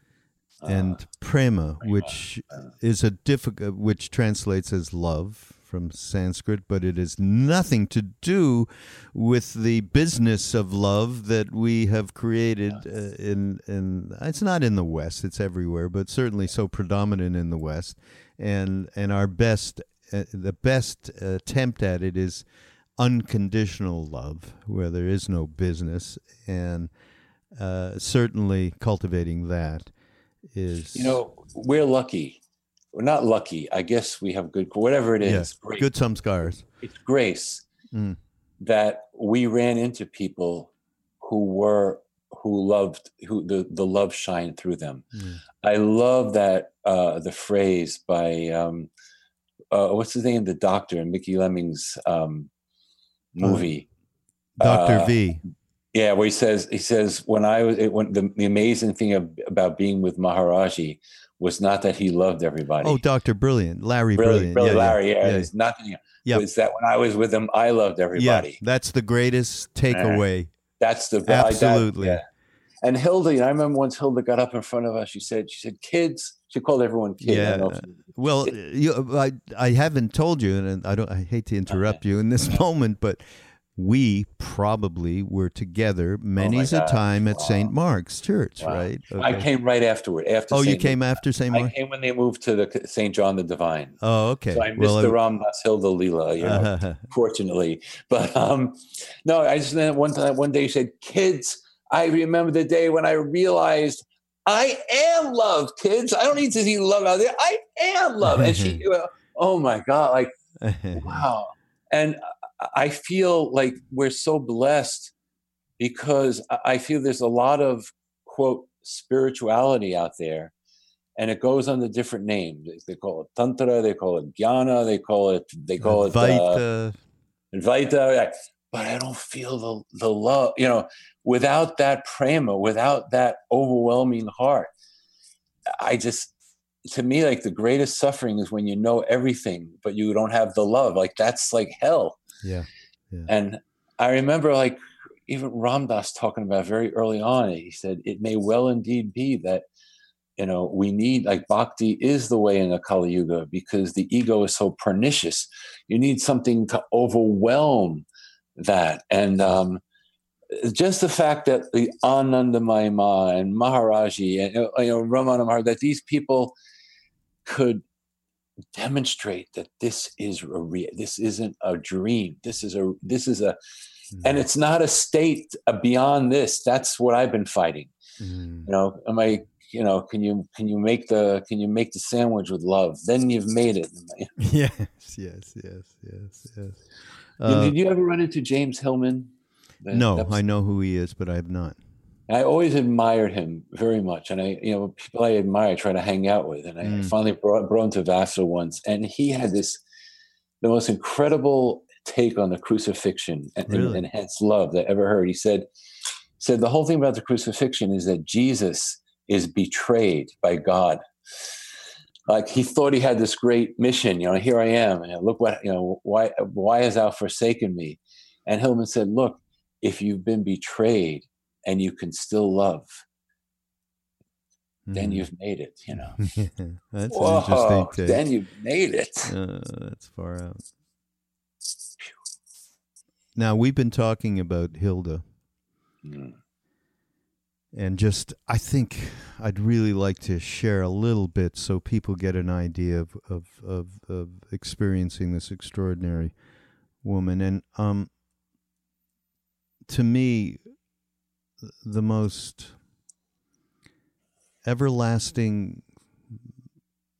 and uh, prema, which is a difficult, which translates as love from Sanskrit, but it has nothing to do with the business of love that we have created uh, in in. It's not in the West; it's everywhere, but certainly so predominant in the West. And and our best, uh, the best attempt at it is unconditional love, where there is no business, and uh, certainly cultivating that is. You know, we're lucky we're not lucky. I guess we have good, whatever it is. Yeah, good samskaras. It's grace mm. that we ran into people who were who loved who the the love shined through them. Mm. I love that uh, the phrase by um, uh, what's his name, the doctor in Mickey Lemle's um, movie, Doctor uh, V. Yeah, where he says he says when I was it, when the, the amazing thing of, about being with Maharaji was not that he loved everybody. Oh, Doctor Brilliant, Larry Brilliant, Brilliant. yeah, Larry. Yeah, yeah. it's not. You know, yeah. was that when I was with him, I loved everybody. Yeah, that's the greatest takeaway. That's the absolutely. That, yeah. And Hilda, you know, I remember once Hilda got up in front of us. She said, "She said, kids." She called everyone kids. Yeah. Well, you, I I haven't told you, and I don't. I hate to interrupt okay. you in this (laughs) moment, but we probably were together many's oh a time at wow. St. Mark's Church, wow. right? Okay. I came right afterward. After oh, Saint you came after St. Mark. I came when they moved to the St. John the Divine. Oh, okay. So I missed well, the Ram Dass Hilda Leela, you know, uh, (laughs) fortunately. But um, no, I just one time one day said, "Kids, I remember the day when I realized." I am love, kids. I don't need to see love out there. I am love. And she, (laughs) oh my God, like, (laughs) wow. And I feel like we're so blessed because I feel there's a lot of quote spirituality out there and it goes under different names. They call it tantra, they call it jnana, they call it they call it uh, Advaita. But I don't feel the the love. You know, without that prema, without that overwhelming heart, I just to me like the greatest suffering is when you know everything but you don't have the love. Like that's like hell. Yeah. yeah. And I remember like even Ram Dass talking about very early on. He said it may well indeed be that you know we need like bhakti is the way in the kali yuga because the ego is so pernicious you need something to overwhelm that. And um, just the fact that the Anandamayi and Maharaji and you know Ramana Maharaj that these people could demonstrate that this is a real this isn't a dream. This is a this is a mm. and it's not a state beyond this. That's what I've been fighting. Mm. you know am I you know can you can you make the can you make the sandwich with love? Then you've made it. (laughs) Yes yes yes yes yes uh, did you ever run into james hillman the, no i know who he is but i have not i always admired him very much and i you know people i admire I try to hang out with and i mm. finally brought, brought him to vassar once and he had this the most incredible take on the crucifixion and, really? and, and hence love that I ever heard he said said the whole thing about the crucifixion is that jesus is betrayed by God. Like he thought he had this great mission, you know, here I am, and look what, you know, why, why has thou forsaken me? And Hillman said, look, if you've been betrayed and you can still love, mm. then hmm. you've made it, you know. (laughs) that's Whoa, interesting take. Then you've made it. Uh, that's far out. Now we've been talking about Hilda. Mm and just I think I'd really like to share a little bit so people get an idea of of of, of experiencing this extraordinary woman and um to me the most everlasting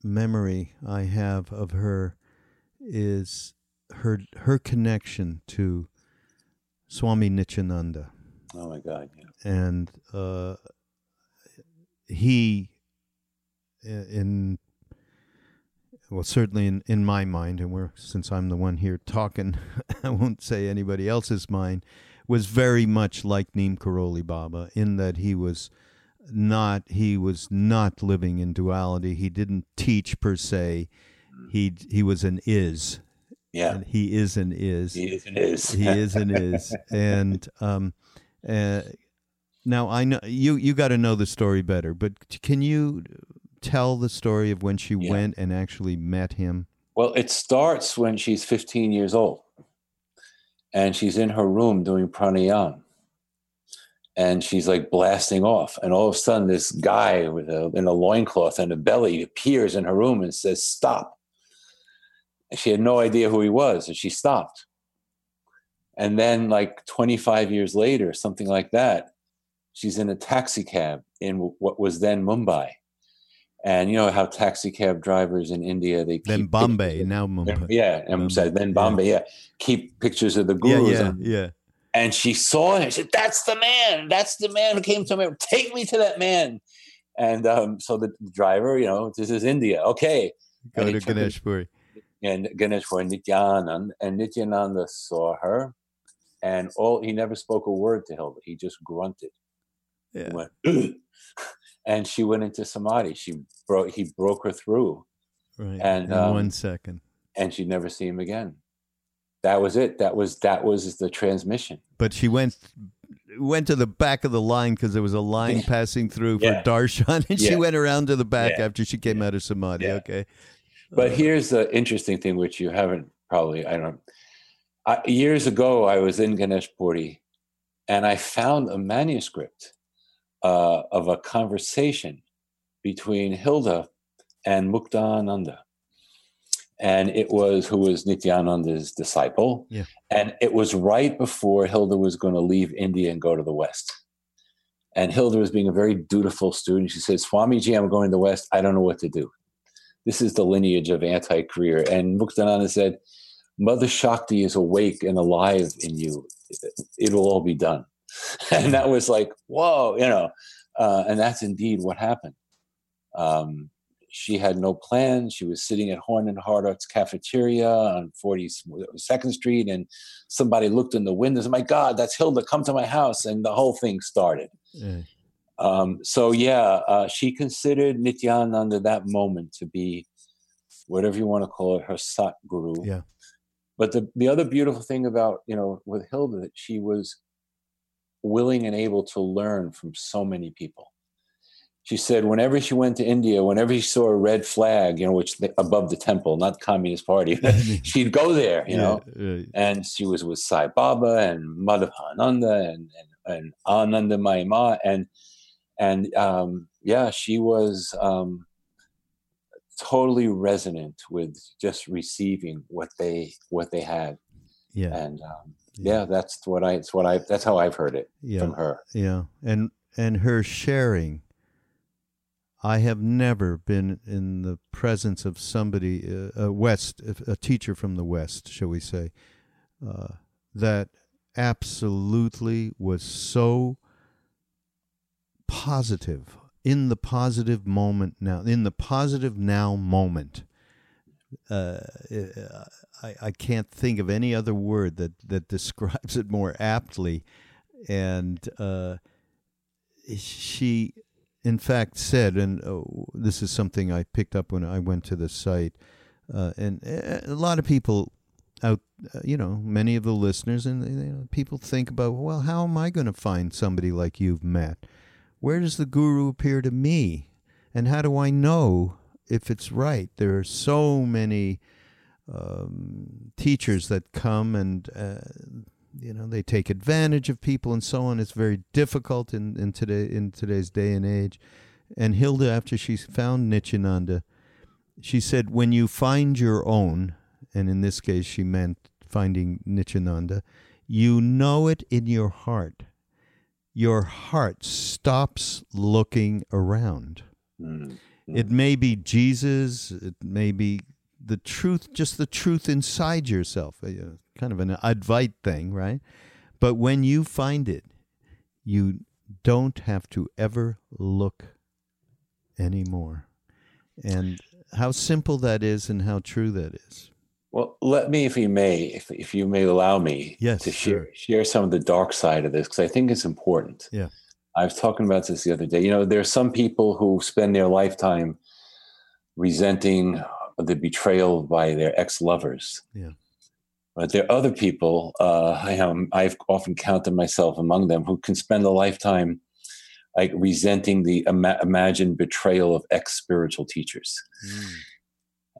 memory I have of her is her her connection to Swami Nityananda. Oh my God! Yeah. And uh, he in well certainly in, in my mind and we're since i'm the one here talking (laughs) i won't say anybody else's mind was very much like neem karoli baba in that he was not he was not living in duality. He didn't teach per se. He he was an is. Yeah. And he is an is. He is an is. He is an is. (laughs) And um uh, now I know you you got to know the story better, but can you tell the story of when she yeah. went and actually met him? Well, it starts when she's 15 years old, and she's in her room doing pranayam, and she's like blasting off, and all of a sudden this guy with a in a loincloth and a belly appears in her room and says, "Stop." And she had no idea who he was, and she stopped. And then, like 25 years later, something like that, she's in a taxi cab in what was then Mumbai. And you know how taxi cab drivers in India they then Bombay now Mumbai yeah and Bombay. said then Bombay yeah. yeah. keep pictures of the gurus yeah yeah, yeah. and she saw him she said that's the man that's the man who came to me take me to that man and um, so the driver you know this is India okay go and to Ganeshpuri and Ganeshpuri Nityanand and Nityananda saw her and all he never spoke a word to Hilda he just grunted yeah. went, (clears throat) and she went into samadhi. She broke. He broke her through. Right. And in um, one second. And she'd never see him again. That was it. That was that was the transmission. But she went went to the back of the line because there was a line passing through for yeah. darshan, and yeah. she went around to the back after she came out of samadhi. Okay. But uh, here's the interesting thing, which you haven't probably. I don't. I, years ago, I was in Ganeshpuri, and I found a manuscript uh, of a conversation between Hilda and Muktananda. And it was who was Nityananda's disciple. Yeah. And it was right before Hilda was going to leave India and go to the West. And Hilda was being a very dutiful student. She said, Swamiji, I'm going to the West. I don't know what to do. This is the lineage of anti career. And Muktananda said, Mother Shakti is awake and alive in you. It'll all be done. (laughs) And that was like, whoa, you know, uh, and that's indeed what happened. Um, she had no plans. She was sitting at Horn and Hardart's cafeteria on 42nd Street, and somebody looked in the windows. My God, that's Hilda! Come to my house, and the whole thing started. Yeah. Um, so yeah, uh, she considered Nityananda that moment to be whatever you want to call it, her sat guru. Yeah. But the the other beautiful thing about you know with Hilda that she was willing and able to learn from so many people she said whenever she went to India, whenever she saw a red flag, you know, which above the temple, not Communist Party, (laughs) (laughs) she'd go there, you know. Yeah, And she was with Sai Baba and Madhavananda and and, and Anandamayi Ma and and um, yeah, she was um, totally resonant with just receiving what they what they had. Yeah. And um, yeah. yeah, that's what I. It's what I. That's how I've heard it yeah. from her. Yeah, and and her sharing I have never been in the presence of somebody, uh, a West, a teacher from the West, shall we say, uh, that absolutely was so positive in the positive moment now, in the positive now moment. Uh, I, I can't think of any other word that, that (laughs) describes it more aptly. And uh, she in fact said, and uh, this is something I picked up when I went to the site, uh, and uh, a lot of people out, uh, you know, many of the listeners and you know, people think about, well, how am I going to find somebody like you've met? Where does the guru appear to me? And how do I know if it's right? There are so many um, teachers that come and uh, you know they take advantage of people and so on it's very difficult in, in today in today's day and age and hilda after she found nityananda she said when you find your own and in this case she meant finding nityananda you know it in your heart your heart stops looking around mm-hmm. it may be jesus it may be the truth just the truth inside yourself uh, kind of an Advait thing, right? But when you find it, you don't have to ever look anymore. And how simple that is and how true that is. Well, let me, if you may, if, if you may allow me yes, to share, sure. share some of the dark side of this, because I think it's important. Yeah. I was talking about this the other day. You know, there are some people who spend their lifetime resenting the betrayal by their ex lovers. Yeah. But there are other people, uh, I am, I've often counted myself among them, who can spend a lifetime like resenting the ima- imagined betrayal of ex spiritual teachers. Mm.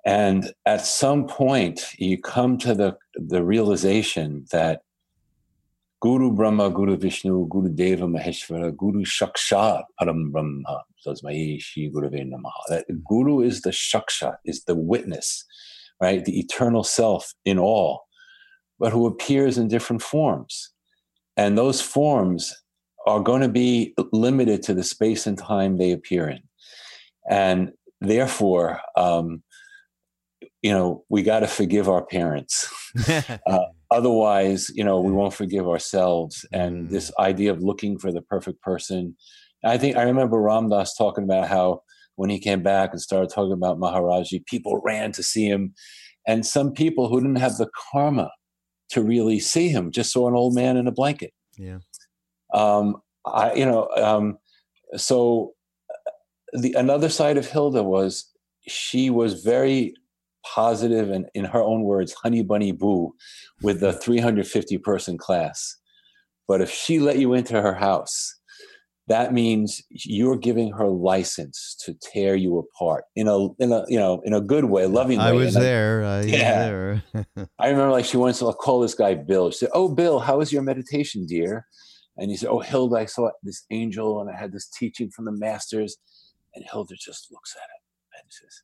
And at some point, you come to the, the realization that Guru Brahma, Guru Vishnu, Guru Deva Maheshvara, Guru Shakshat Param Brahma, Tasmai, Shi Guru That Guru is the Shakshat, is the witness, right? The eternal self in all but who appears in different forms. And those forms are going to be limited to the space and time they appear in. And therefore, um, you know, we got to forgive our parents. (laughs) uh, otherwise, you know, we won't forgive ourselves. And mm. this idea of looking for the perfect person. I think I remember Ram Dass talking about how when he came back and started talking about Maharaji, people ran to see him. And some people who didn't have the karma to really see him. Just saw an old man in a blanket. Yeah. Um, I, you know, um, so the another side of Hilda was she was very positive and, in her own words, honey bunny boo, with the 350 person class. But if she let you into her house that means you're giving her license to tear you apart in a in a you know in a good way, loving way. I was and there. I, yeah, there. (laughs) I remember like she wants to call this guy Bill. She said, "Oh, Bill, how was your meditation, dear?" And he said, "Oh, Hilda, I saw this angel and I had this teaching from the masters." And Hilda just looks at him and says,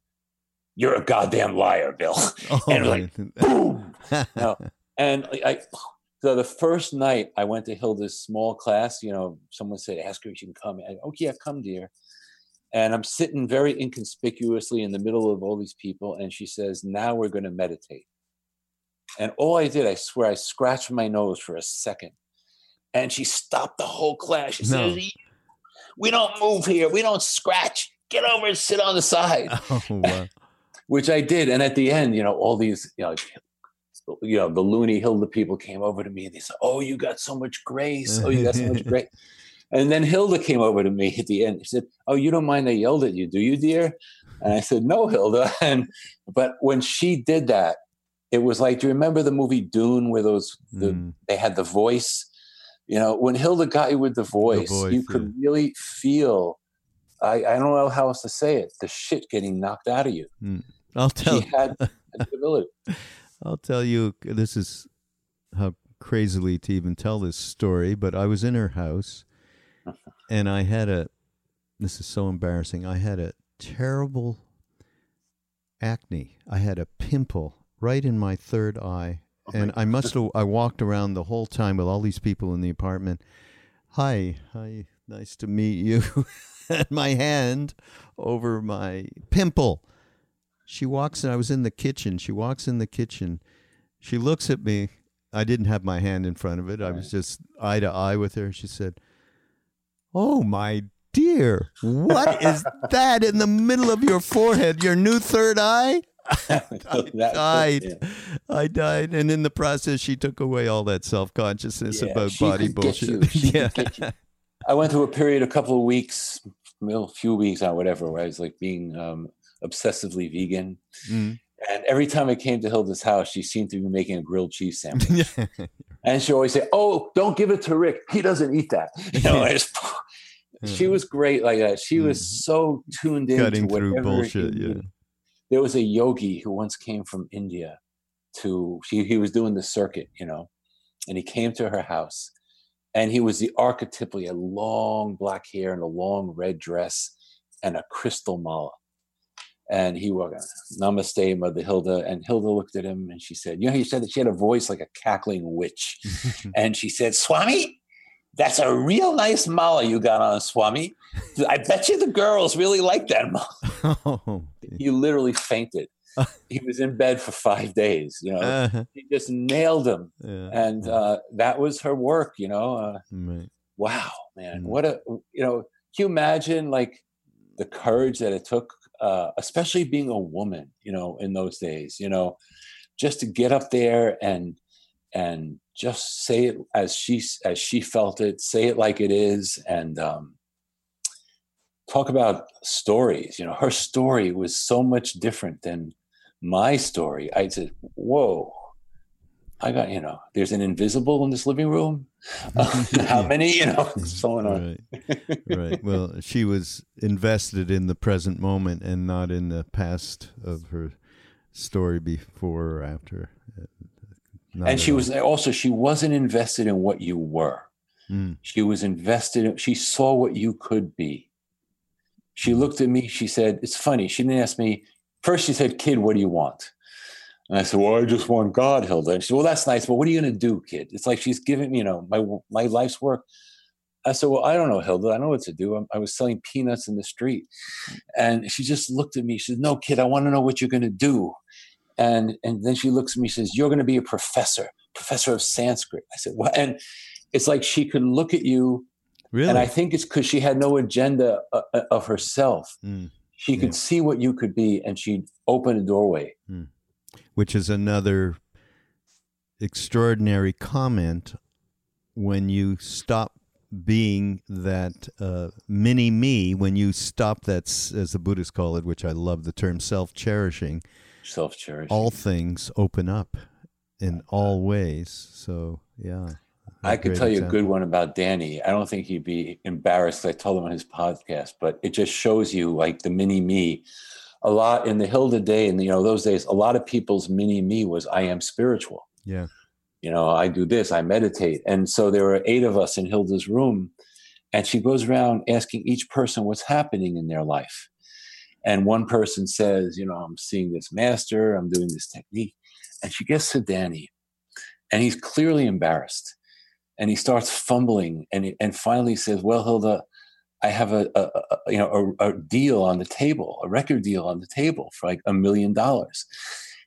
"You're a goddamn liar, Bill." (laughs) Oh, (laughs) and like, boom. no. And I, so the first night I went to Hilda's small class, you know, someone said, ask her if she can come. I, oh, yeah, come, dear. And I'm sitting very inconspicuously in the middle of all these people. And she says, now we're going to meditate. And all I did, I swear, I scratched my nose for a second. And she stopped the whole class. She No. said, We don't move here. We don't scratch. Get over and sit on the side, (laughs) Oh, wow. Which I did. And at the end, you know, all these, you know, you know, the loony Hilda people came over to me and they said, Oh, you got so much grace. Oh, you got so much (laughs) grace. And then Hilda came over to me at the end. She said, "Oh, you don't mind I yelled at you, do you, dear?" And I said, "No, Hilda." (laughs) And but when she did that, it was like, do you remember the movie Dune, where those the, Mm. they had the voice? You know, when Hilda got you with the voice, voice, you could really feel. I, I don't know how else to say it. The shit getting knocked out of you. I'll tell She had (laughs) ability. I'll tell you this is how crazily to even tell this story, but I was in her house (laughs) and I had a this is so embarrassing. I had a terrible acne. I had a pimple right in my third eye. And I must have I walked around the whole time with all these people in the apartment. Hi, hi, nice to meet you. (laughs) and my hand over my pimple. She walks in. I was in the kitchen. She walks in the kitchen. She looks at me. I didn't have my hand in front of it. I was just eye to eye with her. She said, "Oh my dear, what (laughs) is that in the middle of your forehead? Your new third eye?" (laughs) I died. I died, and in the process, she took away all that self consciousness Yeah, about body bullshit. you. (laughs) She could yeah. I went through a period, a couple of weeks, a few weeks or whatever, where I was like being um, obsessively vegan. Mm. And every time I came to Hilda's house, she seemed to be making a grilled cheese (laughs) sandwich. and she always say, "Oh, don't give it to Rick. He doesn't eat that." (laughs) You know, I just, (laughs) she was great like that. She was Mhm. so tuned in cutting to through whatever bullshit. Yeah. There was a yogi who once came from India to he, he was doing the circuit, you know, and he came to her house, and he was the archetypally a long black hair and a long red dress and a crystal mala. And he was Namaste, Mother Hilda. And Hilda looked at him and she said, You know, he said that she had a voice like a cackling witch. (laughs) and she said, Swami, that's a real nice mala you got on, Swami. I bet you the girls really like that mala. (laughs) oh, He literally fainted. (laughs) he was in bed for five days. You know, uh, he just nailed him. yeah. And uh, that was her work, you know. Uh, Right. wow, man. Mm. What a, you know, can you imagine like the courage that it took, uh, especially being a woman, you know, in those days, you know, just to get up there and, and just say it as she as she felt it, say it like it is, and um, talk about stories. You know, her story was so much different than my story. I said, "Whoa, I got you know." There's an invisible in this living room. (laughs) (laughs) How many? You know, (laughs) so on. Right. right. Well, she was invested in the present moment and not in the past of her story before or after. Uh, Not And she all. was also she wasn't invested in what you were. Mm. She was invested in, she saw what you could be. She Mm. looked at me, she said, It's funny. She didn't ask me, first she said, Kid, what do you want? And I said, Well, I just want God, Hilda. And she said, Well, that's nice, but what are you gonna do, kid? It's like she's giving me, you know, my my life's work. I said, Well, I don't know, Hilda. I know what to do. I'm, I was selling peanuts in the street. And she just looked at me. She said, No, kid, I want to know what you're gonna do. And and then she looks at me, she says, You're gonna be a professor, professor of Sanskrit. I said, What? And it's like she could look at you Really? and I think it's because she had no agenda uh, uh, of herself. Mm. She could see what you could be, and she'd open a doorway. Which is another extraordinary comment when you stop being that uh, mini me, when you stop that, as the Buddhists call it, which I love the term self cherishing, Self cherishing. all things open up in all ways. So, yeah. I could tell you a good one about Danny. I don't think he'd be embarrassed. I told him on his podcast, but it just shows you like the mini me. A lot in the Hilda day, and you know those days, a lot of people's mini me was I am spiritual. Yeah. you know, I do this, I meditate. And so there were eight of us in Hilda's room, and she goes around asking each person what's happening in their life. And one person says, you know, I'm seeing this master, I'm doing this technique. And she gets to Danny, and he's clearly embarrassed. And he starts fumbling, and, he, and finally says, Well, Hilda, I have a, a, a you know a, a deal on the table, a record deal on the table for like a million dollars,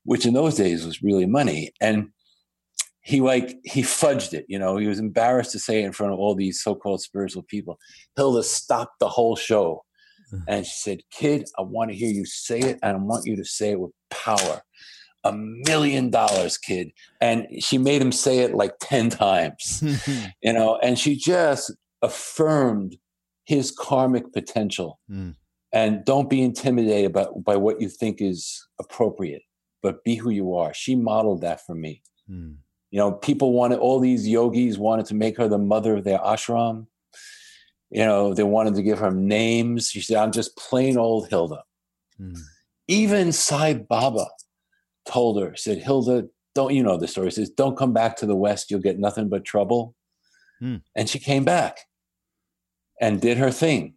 which in those days was really money. And he like he fudged it. You know, he was embarrassed to say it in front of all these so-called spiritual people. Hilda stopped the whole show, Mm. and she said, "Kid, I want to hear you say it, and I want you to say it with power." A million dollars, kid. And she made him say it like 10 times, (laughs) you know, and she just affirmed his karmic potential. Mm. And don't be intimidated by, by what you think is appropriate, but be who you are. She modeled that for me. Mm. You know, people wanted, all these yogis wanted to make her the mother of their ashram. You know, they wanted to give her names. She said, I'm just plain old Hilda. Mm. Even Sai Baba told her, said, Hilda, don't, you know the story, says, don't come back to the West. You'll get nothing but trouble. Hmm. And she came back and did her thing.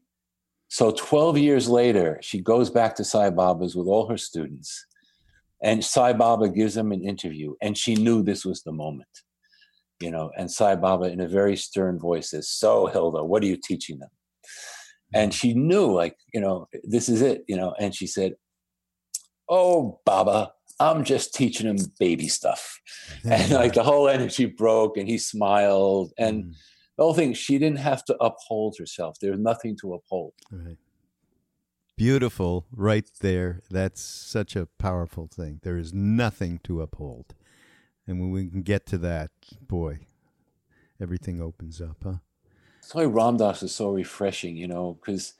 So 12 years later, she goes back to Sai Baba's with all her students. And Sai Baba gives them an interview. And she knew this was the moment. You know, and Sai Baba, in a very stern voice, says, So, Hilda, what are you teaching them? And she knew, like, you know, this is it, you know. And she said, Oh, Baba, I'm just teaching them baby stuff. And like the whole energy broke and he smiled. And Mm. The whole thing, she didn't have to uphold herself. There was nothing to uphold. Right. Beautiful, right there. That's such a powerful thing. There is nothing to uphold. And when we can get to that, boy, everything opens up, huh? That's why Ram Dass is so refreshing, you know, because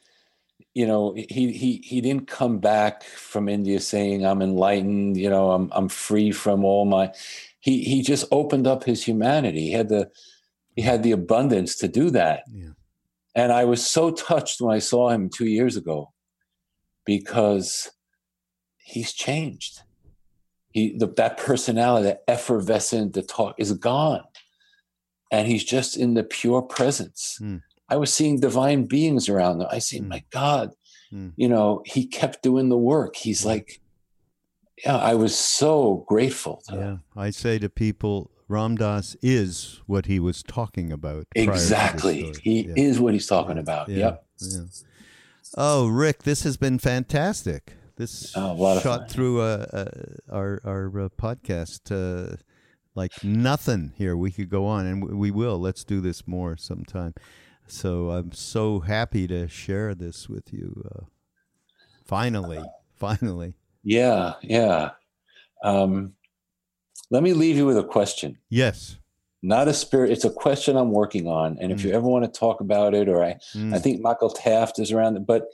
you know he he he didn't come back from India saying I'm enlightened, you know, I'm I'm free from all my. He he just opened up his humanity. He had the he had the abundance to do that, Yeah. and I was so touched when I saw him two years ago, because he's changed. He the, that personality, that effervescent, the talk is gone, and he's just in the pure presence. Hmm. I was seeing divine beings around him. I see, Hmm. my God, Hmm. you know, he kept doing the work. He's like, yeah, I was so grateful. To Yeah. I say to people, Ram Dass is what he was talking about. prior to this Exactly. He Yeah. is what he's talking about. Yeah. Yep. Yeah. Oh, Rick, this has been fantastic. This Oh, shot through uh, uh, our our uh, podcast uh, like nothing. Here we could go on, and we will. Let's do this more sometime. So I'm so happy to share this with you. Uh, finally, finally, Yeah. Yeah. Um, let me leave you with a question. yes. Not a spirit. It's a question I'm working on. And if Mm. you ever want to talk about it, or I, Mm, I think Michael Taft is around it, but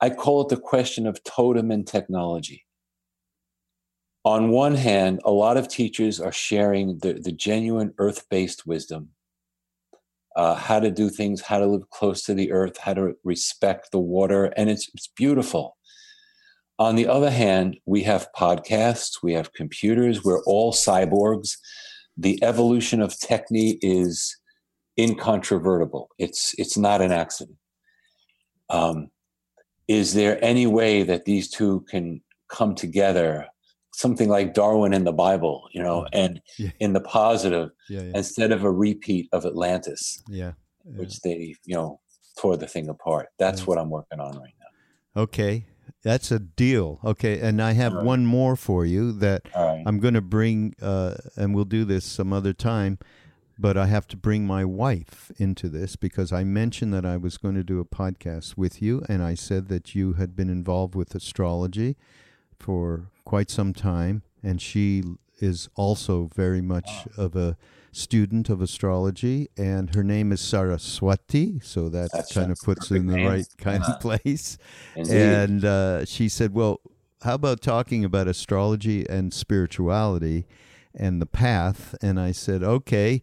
I call it the question of totem and technology. On one hand, a lot of teachers are sharing the, the genuine earth based wisdom uh, how to do things, how to live close to the earth, how to respect the water, and it's, it's beautiful. On the other hand, we have podcasts, we have computers, we're all cyborgs. The evolution of technique is incontrovertible. It's it's not an accident. Um, is there any way that these two can come together? Something like Darwin in the Bible, you know, and (laughs) Yeah. in the positive Yeah, yeah, instead of a repeat of Atlantis, yeah. which they you know tore the thing apart. That's what I'm working on right now. Okay, that's a deal. Okay, and I have one more for you that right. I'm going to bring, uh, and we'll do this some other time, but I have to bring my wife into this because I mentioned that I was going to do a podcast with you, and I said that you had been involved with astrology for quite some time, and she is also very much of a student of astrology, and her name is Saraswati, so that That's kind of puts it in the name. right kind Uh-huh. of place. Indeed. And uh, she said, Well, how about talking about astrology and spirituality and the path? And I said, Okay.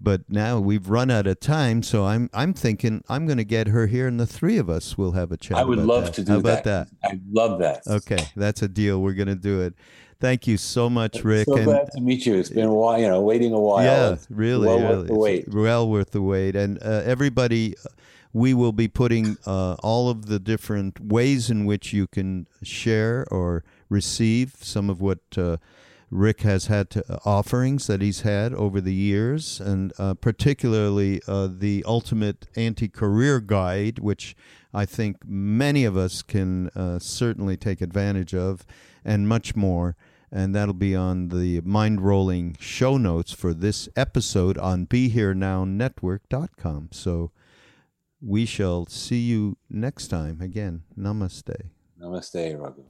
But now we've run out of time, so I'm I'm thinking I'm going to get her here, and the three of us will have a chat. I would about love that. to do How about that. that? I love that. Okay, that's a deal. We're going to do it. Thank you so much, Rick. So and glad to meet you. It's been a while, you know, waiting a while. yeah, It's really, well really, worth the It's wait. well worth the wait. And uh, everybody, we will be putting uh, all of the different ways in which you can share or receive some of what uh, Rick has had to, uh, offerings that he's had over the years, and uh, particularly uh, the Ultimate Anti-Career Guide, which I think many of us can uh, certainly take advantage of, and much more and that'll be on the Mindrolling show notes for this episode on BeHereNowNetwork.com. So we shall see you next time. Again, namaste. Namaste, Raghu.